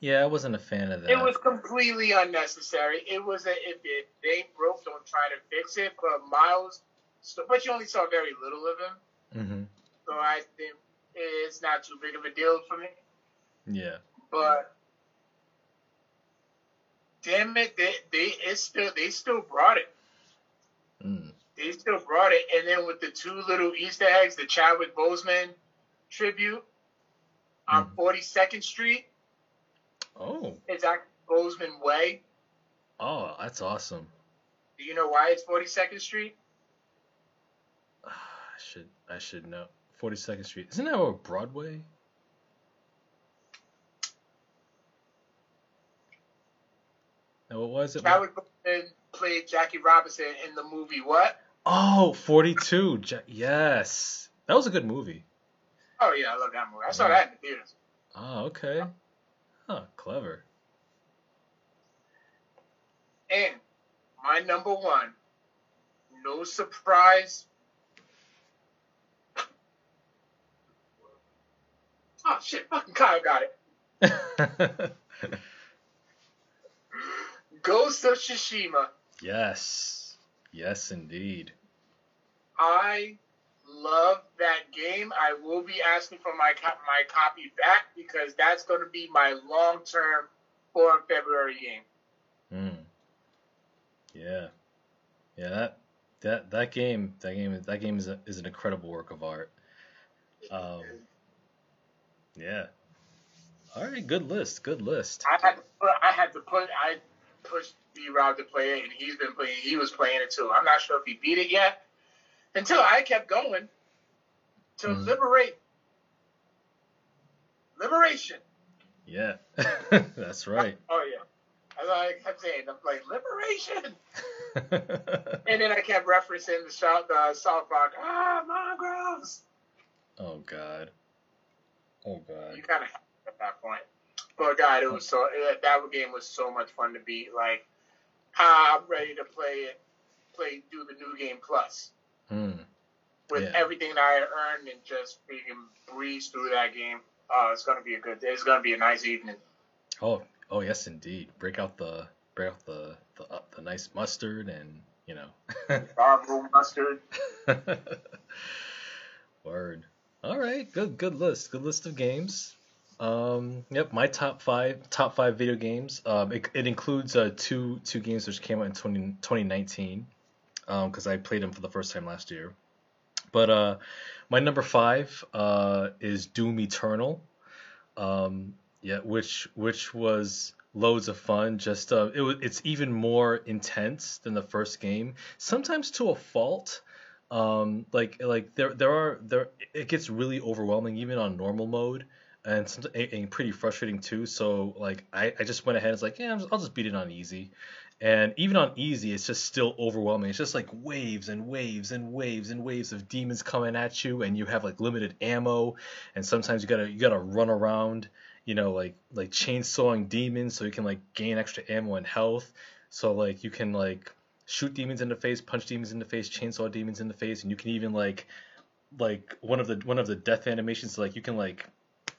Yeah, I wasn't a fan of that. It was completely unnecessary. It was a if it ain't broke, don't try to fix it. But Miles, but you only saw very little of him, mm-hmm. so I think it's not too big of a deal for me. Yeah. But damn it, they they it's still they still brought it. Mm. They still brought it, and then with the two little Easter eggs, the Chadwick Boseman tribute on Forty Second Street. Oh. It's at Boseman Way. Oh, that's awesome. Do you know why it's Forty Second Street? I should I should know. Forty Second Street. Isn't that a Broadway? Now, what was it? Chadwick Boseman played Jackie Robinson in the movie what? Oh, 42. yes. That was a good movie. Oh, yeah, I love that movie. I saw that in the theaters. Oh, okay. Huh, clever. And my number one, no surprise. Oh, shit, fucking Kyle got it. Ghost of Tsushima. Yes. Yes, indeed. I love that game. I will be asking for my my copy back because that's going to be my long term for February game. Hmm. Yeah. Yeah. That that that game that game that game is a, is an incredible work of art. Um. Yeah. All right. Good list. Good list. I had to put, I had to put I pushed B Rob to play it, and he's been playing. He was playing it too. I'm not sure if he beat it yet. Until I kept going to mm. liberate liberation. Yeah, that's right. Oh yeah. As I kept saying, I'm like liberation, and then I kept referencing the South the South Park. Ah, mongrels. Oh God. Oh God. You kind of at that point. But God, it was so that game was so much fun to beat. Like, I'm ready to play it, play do the new game plus mm. with yeah. everything that I earned and just freaking breeze through that game. Oh, it's gonna be a good. Day. It's gonna be a nice evening. Oh, oh yes, indeed. Break out the break out the the, uh, the nice mustard and you know. Mustard. Word. All right, good good list. Good list of games. Um, yep, my top five top five video games. Um, it, it includes uh, two two games which came out in 20, 2019 because um, I played them for the first time last year. But uh, my number five uh, is Doom Eternal. Um, yeah, which which was loads of fun. Just uh, it it's even more intense than the first game. Sometimes to a fault. Um, like like there there are there it gets really overwhelming even on normal mode and, and pretty frustrating too. So like I, I just went ahead and was like, yeah, I'll just beat it on easy. And even on easy, it's just still overwhelming. It's just like waves and waves and waves and waves of demons coming at you, and you have like limited ammo, and sometimes you gotta you gotta run around, you know, like like chainsawing demons so you can like gain extra ammo and health. So like you can like shoot demons in the face, punch demons in the face, chainsaw demons in the face, and you can even like like one of the one of the death animations like you can like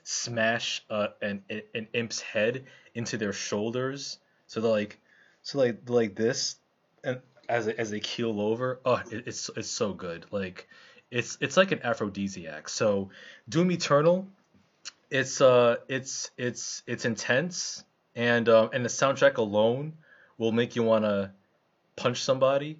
smash uh, an an imp's head into their shoulders. So they're like, so like like this, and as as they keel over, oh, it, it's it's so good. Like, it's it's like an aphrodisiac. So Doom Eternal, it's uh it's it's it's intense, and um and the soundtrack alone will make you wanna punch somebody.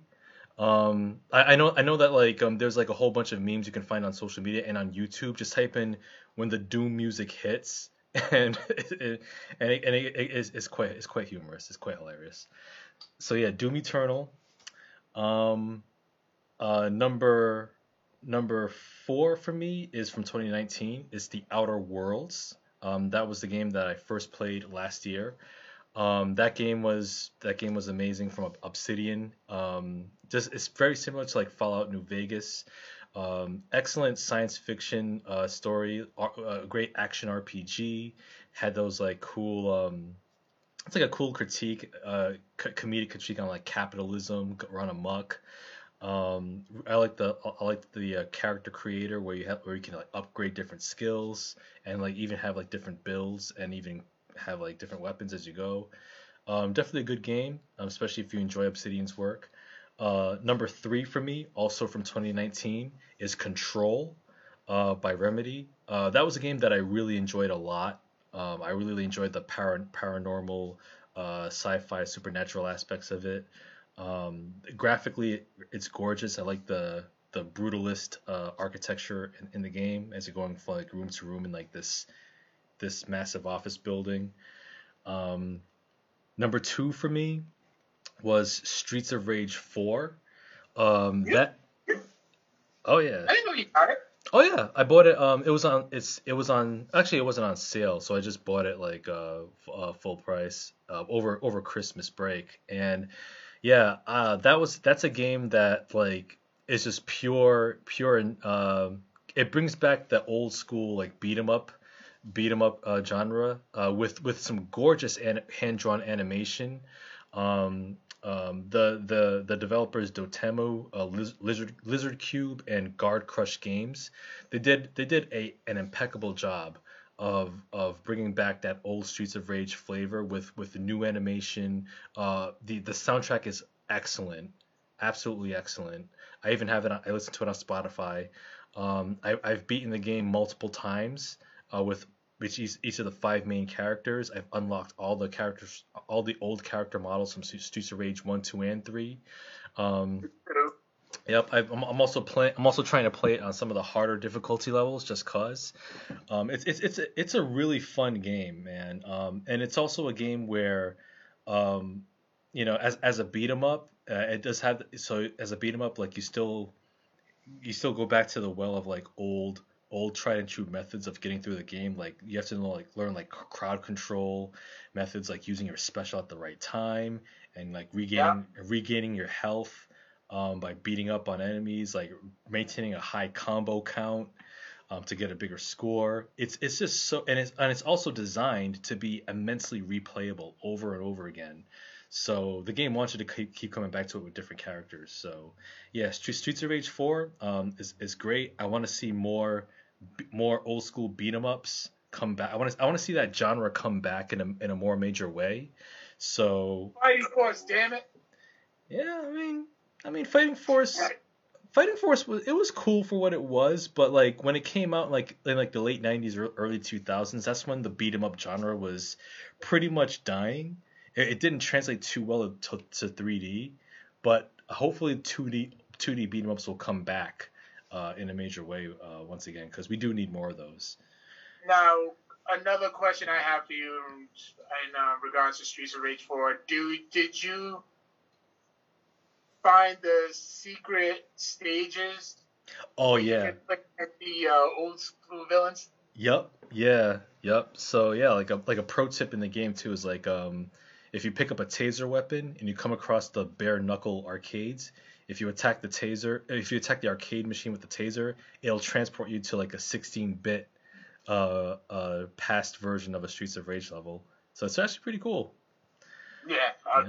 Um, I, I know I know that like um, there's like a whole bunch of memes you can find on social media and on YouTube. Just type in when the doom music hits, and and it, and it, it, it's, it's quite it's quite humorous. It's quite hilarious. So yeah, Doom Eternal. Um, uh, number number four for me is from 2019. It's The Outer Worlds. Um, that was the game that I first played last year. Um, that game was that game was amazing from Obsidian. Um, just it's very similar to like Fallout New Vegas. Um, excellent science fiction uh, story, uh, great action RPG. Had those like cool. Um, it's like a cool critique, uh, comedic critique on like capitalism run amok. Um, I like the I like the uh, character creator where you have where you can like upgrade different skills and like even have like different builds and even have like different weapons as you go. Um, definitely a good game, um, especially if you enjoy Obsidian's work. Uh, number three for me, also from 2019, is Control uh, by Remedy. Uh, that was a game that I really enjoyed a lot. Um, I really enjoyed the para- paranormal, uh, sci-fi, supernatural aspects of it. Um, graphically, it's gorgeous. I like the the brutalist uh, architecture in, in, the game as you're going from like room to room in like this this massive office building. Um, number two for me was Streets of Rage 4. Um, that. Oh yeah. I didn't know you got it. Oh yeah, I bought it. Um, it was on. It's it was on. Actually, it wasn't on sale, so I just bought it like uh, uh full price uh, over over Christmas break. And yeah, uh, that was that's a game that like is just pure pure. and Um, it brings back the old school like beat 'em up beat 'em up uh, genre uh, with with some gorgeous an- hand drawn animation. Um, um, the the the developers Dotemu, uh, Lizard Lizard Cube, and Guard Crush Games, they did they did a an impeccable job of of bringing back that old Streets of Rage flavor with with the new animation. Uh, the the soundtrack is excellent, absolutely excellent. I even have it. On, I listen to it on Spotify. Um, I, I've beaten the game multiple times uh, with which is each of the five main characters. I've unlocked all the characters, all the old character models from Streets of Rage one, two, and three. Um, yep, i am also playing. I'm also trying to play it on some of the harder difficulty levels, just cause. Um, it's it's it's a, it's a really fun game, man. Um, and it's also a game where, um, you know, as as a beat 'em up, uh, it does have so as a beat 'em up, like you still, you still go back to the well of like old old tried and true methods of getting through the game. Like you have to know, like learn like crowd control methods, like using your special at the right time and like regaining yeah. regaining your health um, by beating up on enemies, like maintaining a high combo count. Um, to get a bigger score, it's it's just so, and it's and it's also designed to be immensely replayable over and over again. So the game wants you to keep, keep coming back to it with different characters. So yeah, Streets of Rage 4 um, is, is great. I want to see more more old school beat 'em ups come back. I want to I want to see that genre come back in a in a more major way. So Fighting Force, damn it. Yeah, I mean, I mean, Fighting Force. Fighting Force was it was cool for what it was, but like when it came out like in like the late '90s, early 2000s, that's when the beat 'em up genre was pretty much dying. It, it didn't translate too well to, to 3D, but hopefully 2D 2D beat 'em ups will come back uh, in a major way uh, once again because we do need more of those. Now, another question I have for you in uh, regards to Streets of Rage 4: Do did you find the secret stages? Oh yeah. like The uh, old school villains. Yep. Yeah. Yep. So yeah, like a like a pro tip in the game too is like um if you pick up a taser weapon and you come across the bare knuckle arcades, if you attack the taser, if you attack the arcade machine with the taser, it'll transport you to like a 16-bit uh, uh, past version of a Streets of Rage level. So it's actually pretty cool. Yeah. I...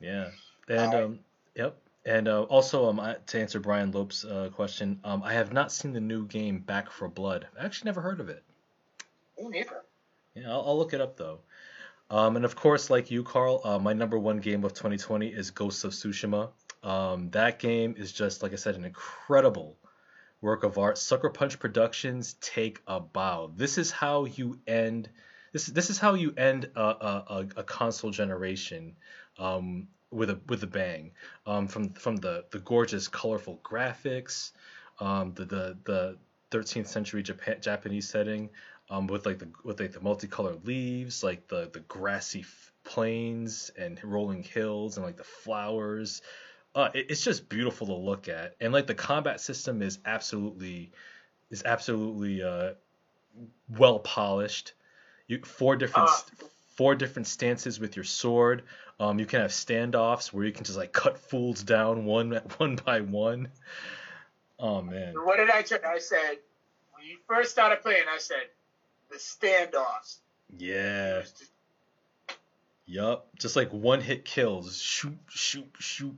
Yeah. yeah. And um, yep. And uh, also, um, to answer Brian Lope's uh, question, um, I have not seen the new game Back 4 Blood. I actually never heard of it. Me neither. Yeah, I'll, I'll look it up though. Um, and of course, like you, Carl, uh, my number one game of 2020 is Ghosts of Tsushima. Um, that game is just, like I said, an incredible work of art. Sucker Punch Productions take a bow. This is how you end. This this is how you end a, a, a console generation um, with a with a bang. Um, from from the the gorgeous, colorful graphics, um, the the the 13th century Japan, Japanese setting, um, with like the with like the multicolored leaves, like the the grassy plains and rolling hills and like the flowers uh, it, it's just beautiful to look at, and like the combat system is absolutely is absolutely uh, well polished. You four different uh. four different stances with your sword. Um, you can have standoffs where you can just like cut fools down one one by one. Oh man. What did I tell I said when you first started playing. I said the standoffs. Yeah. Just... Yup. Just like one hit kills. Shoot, shoot, shoot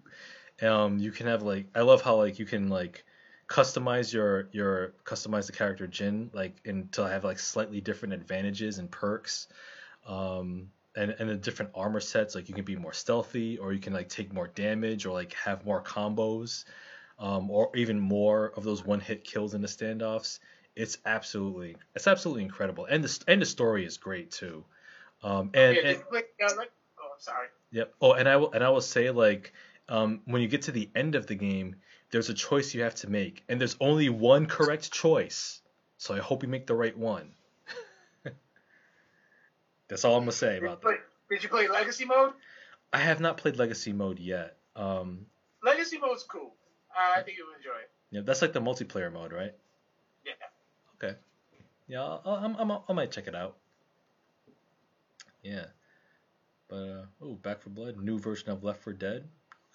Um, you can have like I love how like you can like customize your your customize the character Jin like until I have like slightly different advantages and perks. Um, and and the different armor sets like you can be more stealthy or you can like take more damage or like have more combos um, or even more of those one hit kills in the standoffs it's absolutely it's absolutely incredible and the and the story is great too um, and, Yeah, and click- yeah, like- oh, I'm sorry. Yep. Oh, and I will and I will say like um, when you get to the end of the game, there's a choice you have to make, and there's only one correct choice. So I hope you make the right one. That's all I'm gonna say Did about that. did you play Legacy mode? I have not played Legacy mode yet. Um, Legacy mode's cool. I think you'll enjoy it. yeah, that's like the multiplayer mode, right? Yeah. Okay. Yeah, I'll, I'm, I'm, I might check it out. Yeah. But uh, oh, Back 4 Blood, new version of Left 4 Dead.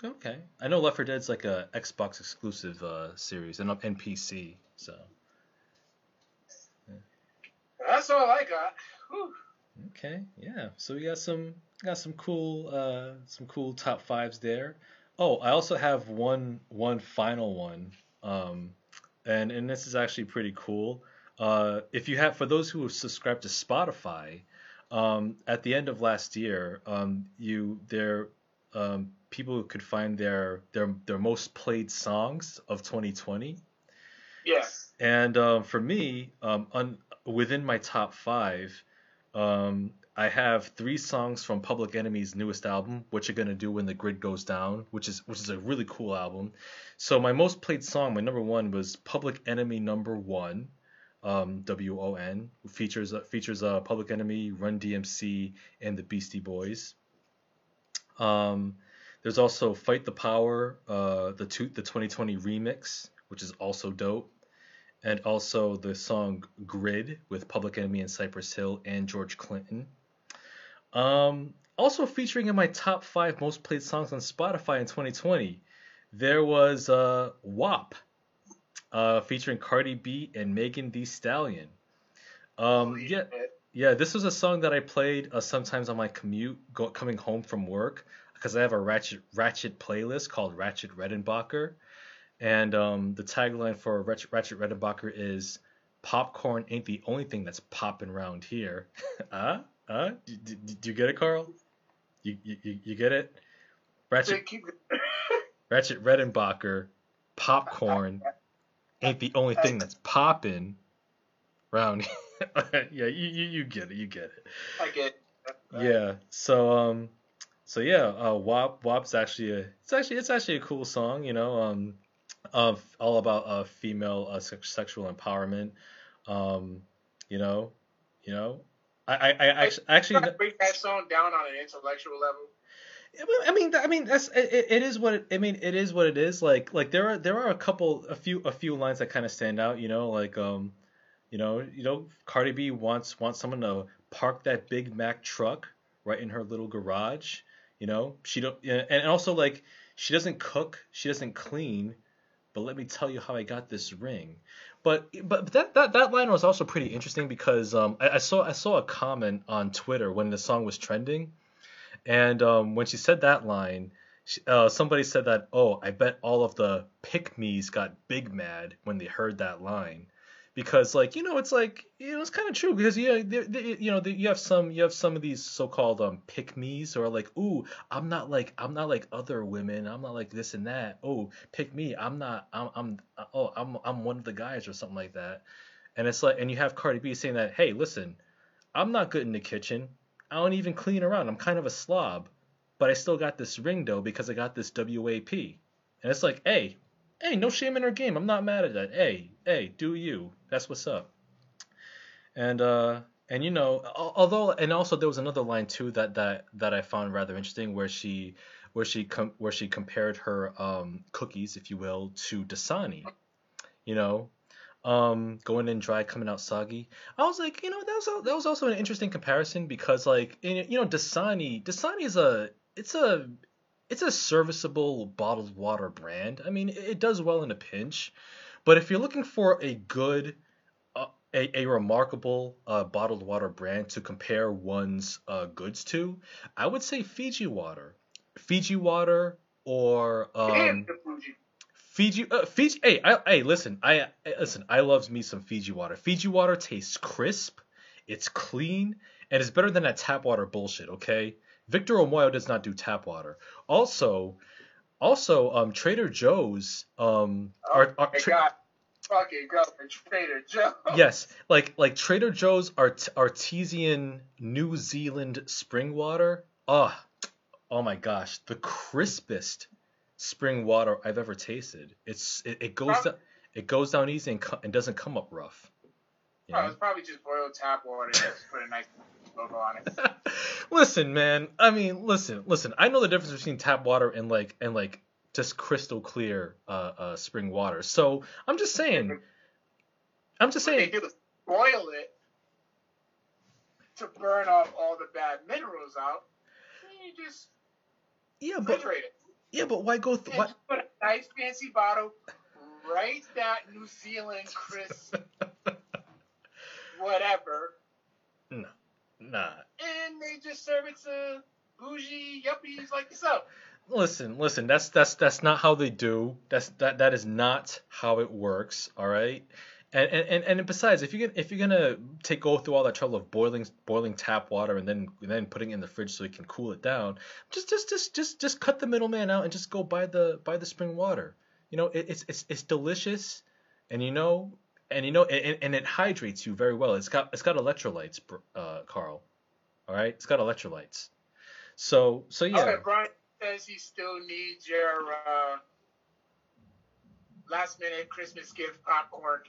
Okay. I know Left 4 Dead's like a Xbox exclusive uh, series and and PC. So That's all I got. Whew. okay, yeah. So we got some got some cool uh, some cool top fives there. Oh, I also have one one final one. Um, and and this is actually pretty cool. Uh, if you have for those who have subscribed to Spotify, um, at the end of last year, um, you there um, people who could find their their their most played songs of 2020. Yes. And um, for me, um, un, within my top five, um, I have three songs from Public Enemy's newest album, "What You're Gonna Do When the Grid Goes Down," which is which is a really cool album. So my most played song, my number one, was Public Enemy Number One, um, W O N, features uh, features uh, Public Enemy, Run DMC, and the Beastie Boys. Um, there's also Fight the Power, uh, the two, the 2020 remix, which is also dope and also the song Grid with Public Enemy and Cypress Hill and George Clinton. Um, also featuring in my top five most played songs on Spotify in 2020, there was uh, WAP, uh, featuring Cardi B and Megan Thee Stallion. Um, yeah, yeah, this was a song that I played uh, sometimes on my commute go- coming home from work because I have a Ratchet Ratchet playlist called Ratchet Redenbacher, and um, the tagline for Ratchet, Ratchet Redenbacher is "Popcorn ain't the only thing that's popping around here." uh, uh, do, do, do you get it, Carl? You, you, you get it? Ratchet Keep- Ratchet Redenbacher, popcorn ain't the only thing that's popping around. yeah, you, you you get it, you get it. I get. Yeah. So um, so yeah, uh, WAP WAP's actually a it's actually it's actually a cool song, you know, um, of all about uh female uh, sex, sexual empowerment, um, you know, you know, I I, I actually actually. Break that song down on an intellectual level. I mean, I mean, that's it, it is what it, I mean. It is what it is. Like, like there are there are a couple, a few, a few lines that kind of stand out. You know, like um, you know, you know, Cardi B wants wants someone to park that Big Mac truck right in her little garage. You know, she don't, and also like she doesn't cook, she doesn't clean, but let me tell you how I got this ring. But but that that, that line was also pretty interesting because um I, I saw I saw a comment on Twitter when the song was trending. And um, when she said that line, she, uh, somebody said that, oh, I bet all of the pick me's got big mad when they heard that line. Because like you know it's like you know it's kind of true because yeah they, they, you know they, you have some you have some of these so-called um pick me's are like ooh I'm not like I'm not like other women. I'm not like this and that. Oh pick me. I'm not I'm I'm oh I'm I'm one of the guys or something like that. And it's like and you have Cardi B saying that hey listen I'm not good in the kitchen. I don't even clean around. I'm kind of a slob, but I still got this ring though because I got this WAP. And it's like, hey, hey, no shame in her game. I'm not mad at that. Hey, hey, do you? That's what's up. And uh, and you know, although and also there was another line too that that that I found rather interesting where she where she com- where she compared her um cookies, if you will, to Dasani. You know, um, going in dry, coming out soggy. I was like, you know, that was al- that was also an interesting comparison because like in- you know, Dasani, Dasani is a it's a it's a serviceable bottled water brand. I mean, it, does well in a pinch, but if you're looking for a good uh, a, a remarkable uh, bottled water brand to compare one's uh, goods to, I would say Fiji water. Fiji water or um. Fiji. Uh, Fiji. Hey, I, hey, listen. I I- listen. I loves me some Fiji water. Fiji water tastes crisp. It's clean, and it's better than that tap water bullshit. Okay. Victor Omoyo does not do tap water. Also, also, um, Trader Joe's um Oh are, are tra-. Fucking go for Trader Joe. yes, like like Trader Joe's art- artesian New Zealand spring water. Ah, oh my gosh, the crispest spring water I've ever tasted. It's it, it goes Prob- down it goes down easy and, co- and doesn't come up rough. You Oh, know? it's probably just boiled tap water. Just put a nice logo on it. listen, man. I mean, listen, listen. I know the difference between tap water and like and like just crystal clear uh, uh spring water. So I'm just saying. I'm just What they saying. do is boil it to burn off all the bad minerals out. And you just Yeah, but it. yeah, but why go? Th- why? put a nice fancy bottle, right that New Zealand crisp, whatever, Nah, nah. and they just serve it to bougie yuppies like yourself. Listen, listen. That's that's that's not how they do. That's that that is not how it works. All right. And and, and, and besides, if you're gonna if you're gonna take go through all that trouble of boiling boiling tap water and then and then putting it in the fridge so you can cool it down, just just just just just cut the middleman out and just go buy the buy the spring water. You know, it, it's it's it's delicious, and you know, and you know, and, and it hydrates you very well. It's got it's got electrolytes, uh, Carl. All right, it's got electrolytes. So so yeah. Okay, Brian says he still needs your uh, last minute Christmas gift popcorn.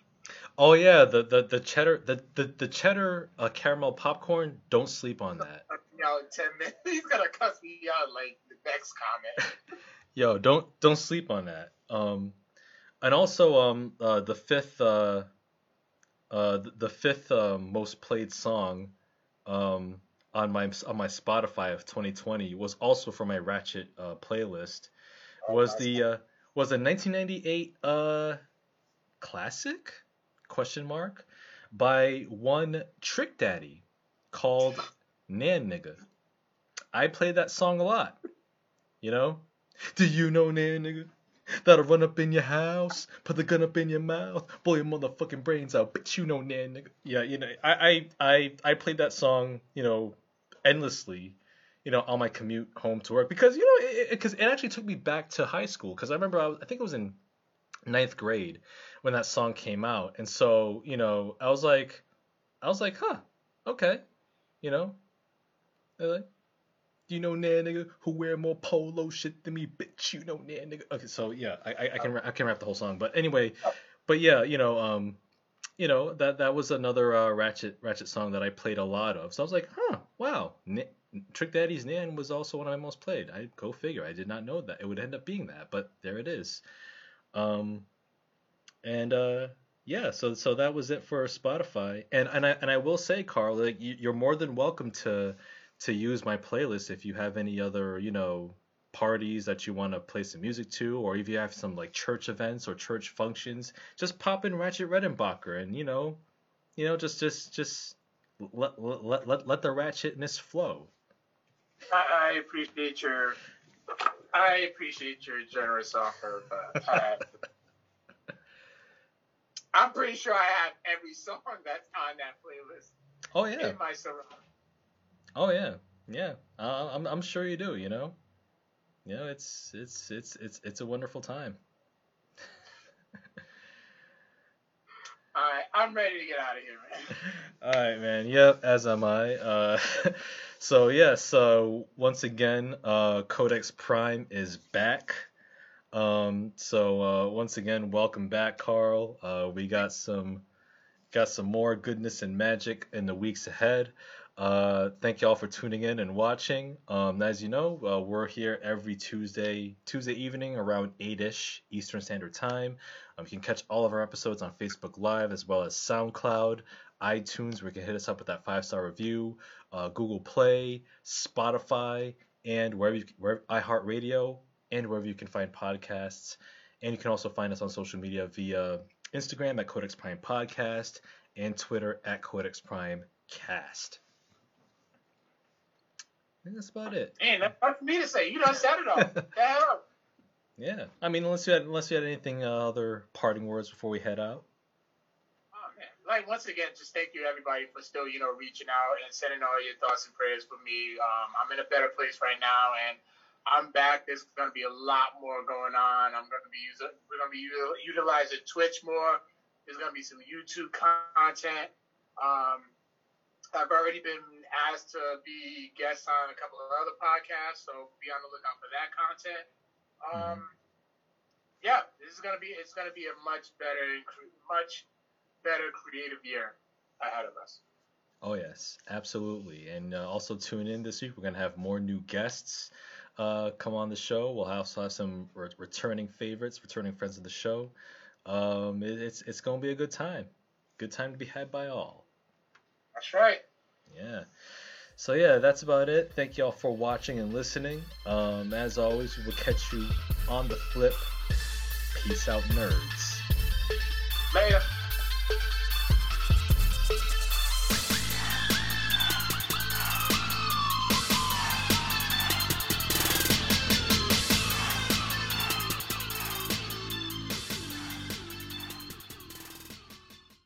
Oh yeah, the the, the cheddar the the, the cheddar uh, caramel popcorn. Don't sleep on that. In ten minutes. He's gonna cuss me out like the next comment. Yo, don't don't sleep on that. Um, and also um uh, the fifth uh uh the, fifth uh, most played song um on my on my Spotify of 2020 was also for my Ratchet uh, playlist. Was the uh, was a 1998 uh classic question mark by one Trick Daddy called Nann Nigga. I played that song a lot. You know? Do you know Nann Nigga? That'll run up in your house, put the gun up in your mouth, blow your motherfucking brains out. Bitch, you know Nan. Yeah, you know, I I I, I played that song, you know, endlessly you know, on my commute home to work. Because you know, it, it, cause it actually took me back to high school. Because I remember I, was, I think it was in ninth grade when that song came out, and so you know, I was like, I was like, huh, okay, you know, like, you know, nan nigga who wear more polo shit than me, bitch, you know, nan nigga. Okay, so yeah, I, I, I can I can rap the whole song, but anyway, but yeah, you know, um, you know that that was another uh, ratchet ratchet song that I played a lot of. So I was like, huh, wow, N- Trick Daddy's Nann was also one of my most played. I go figure. I did not know that it would end up being that, but there it is. Um, and uh, yeah, so so that was it for Spotify. And and I and I will say, Carl, like, you, you're more than welcome to to use my playlist if you have any other you know parties that you want to play some music to, or if you have some like church events or church functions, just pop in Ratchet Redenbacher and you know, you know, just just just let let let, let the ratchetness flow. I, I appreciate your I appreciate your generous offer, but I, uh, I'm pretty sure I have every song that's on that playlist Oh yeah, in my surround. Oh yeah, yeah. Uh, I'm I'm sure you do. You know, you know, it's it's it's it's it's a wonderful time. All right, I'm ready to get out of here, man. All right, man. Yep, as am I. Uh, so yeah, so once again, uh, Codex Prime is back. Um, so uh, once again, welcome back, Carl. Uh, we got some got some more goodness and magic in the weeks ahead. Uh, thank y'all for tuning in and watching. Um, as you know, uh, we're here every Tuesday Tuesday evening around 8ish Eastern Standard Time. Um, you can catch all of our episodes on Facebook Live as well as SoundCloud, iTunes, where you can hit us up with that five star review, uh, Google Play, Spotify, and wherever you, iHeartRadio, and wherever you can find podcasts. And you can also find us on social media via Instagram at Codex Prime Podcast and Twitter at Codex Prime Cast. I think that's about it. Man, that's hard for me to say. You done said it all. Yeah, I mean, unless you had unless you had anything uh, other parting words before we head out. Oh man, like once again, just thank you everybody for still you know reaching out and sending all your thoughts and prayers for me. Um, I'm in a better place right now, and I'm back. There's going to be a lot more going on. I'm going to be using we're going to be utilizing Twitch more. There's going to be some YouTube content. Um, I've already been asked to be guests on a couple of other podcasts, so be on the lookout for that content. Um, yeah, this is gonna be it's gonna be a much better, much better creative year ahead of us. Oh yes, absolutely, and uh, also tune in this week. We're gonna have more new guests uh, come on the show. We'll also have some re- returning favorites, returning friends of the show. Um, it, it's it's gonna be a good time. Good time to be had by all. That's right. Yeah. So yeah, that's about it. Thank y'all for watching and listening. Um, as always, we will catch you on the flip. Peace out, nerds. Later.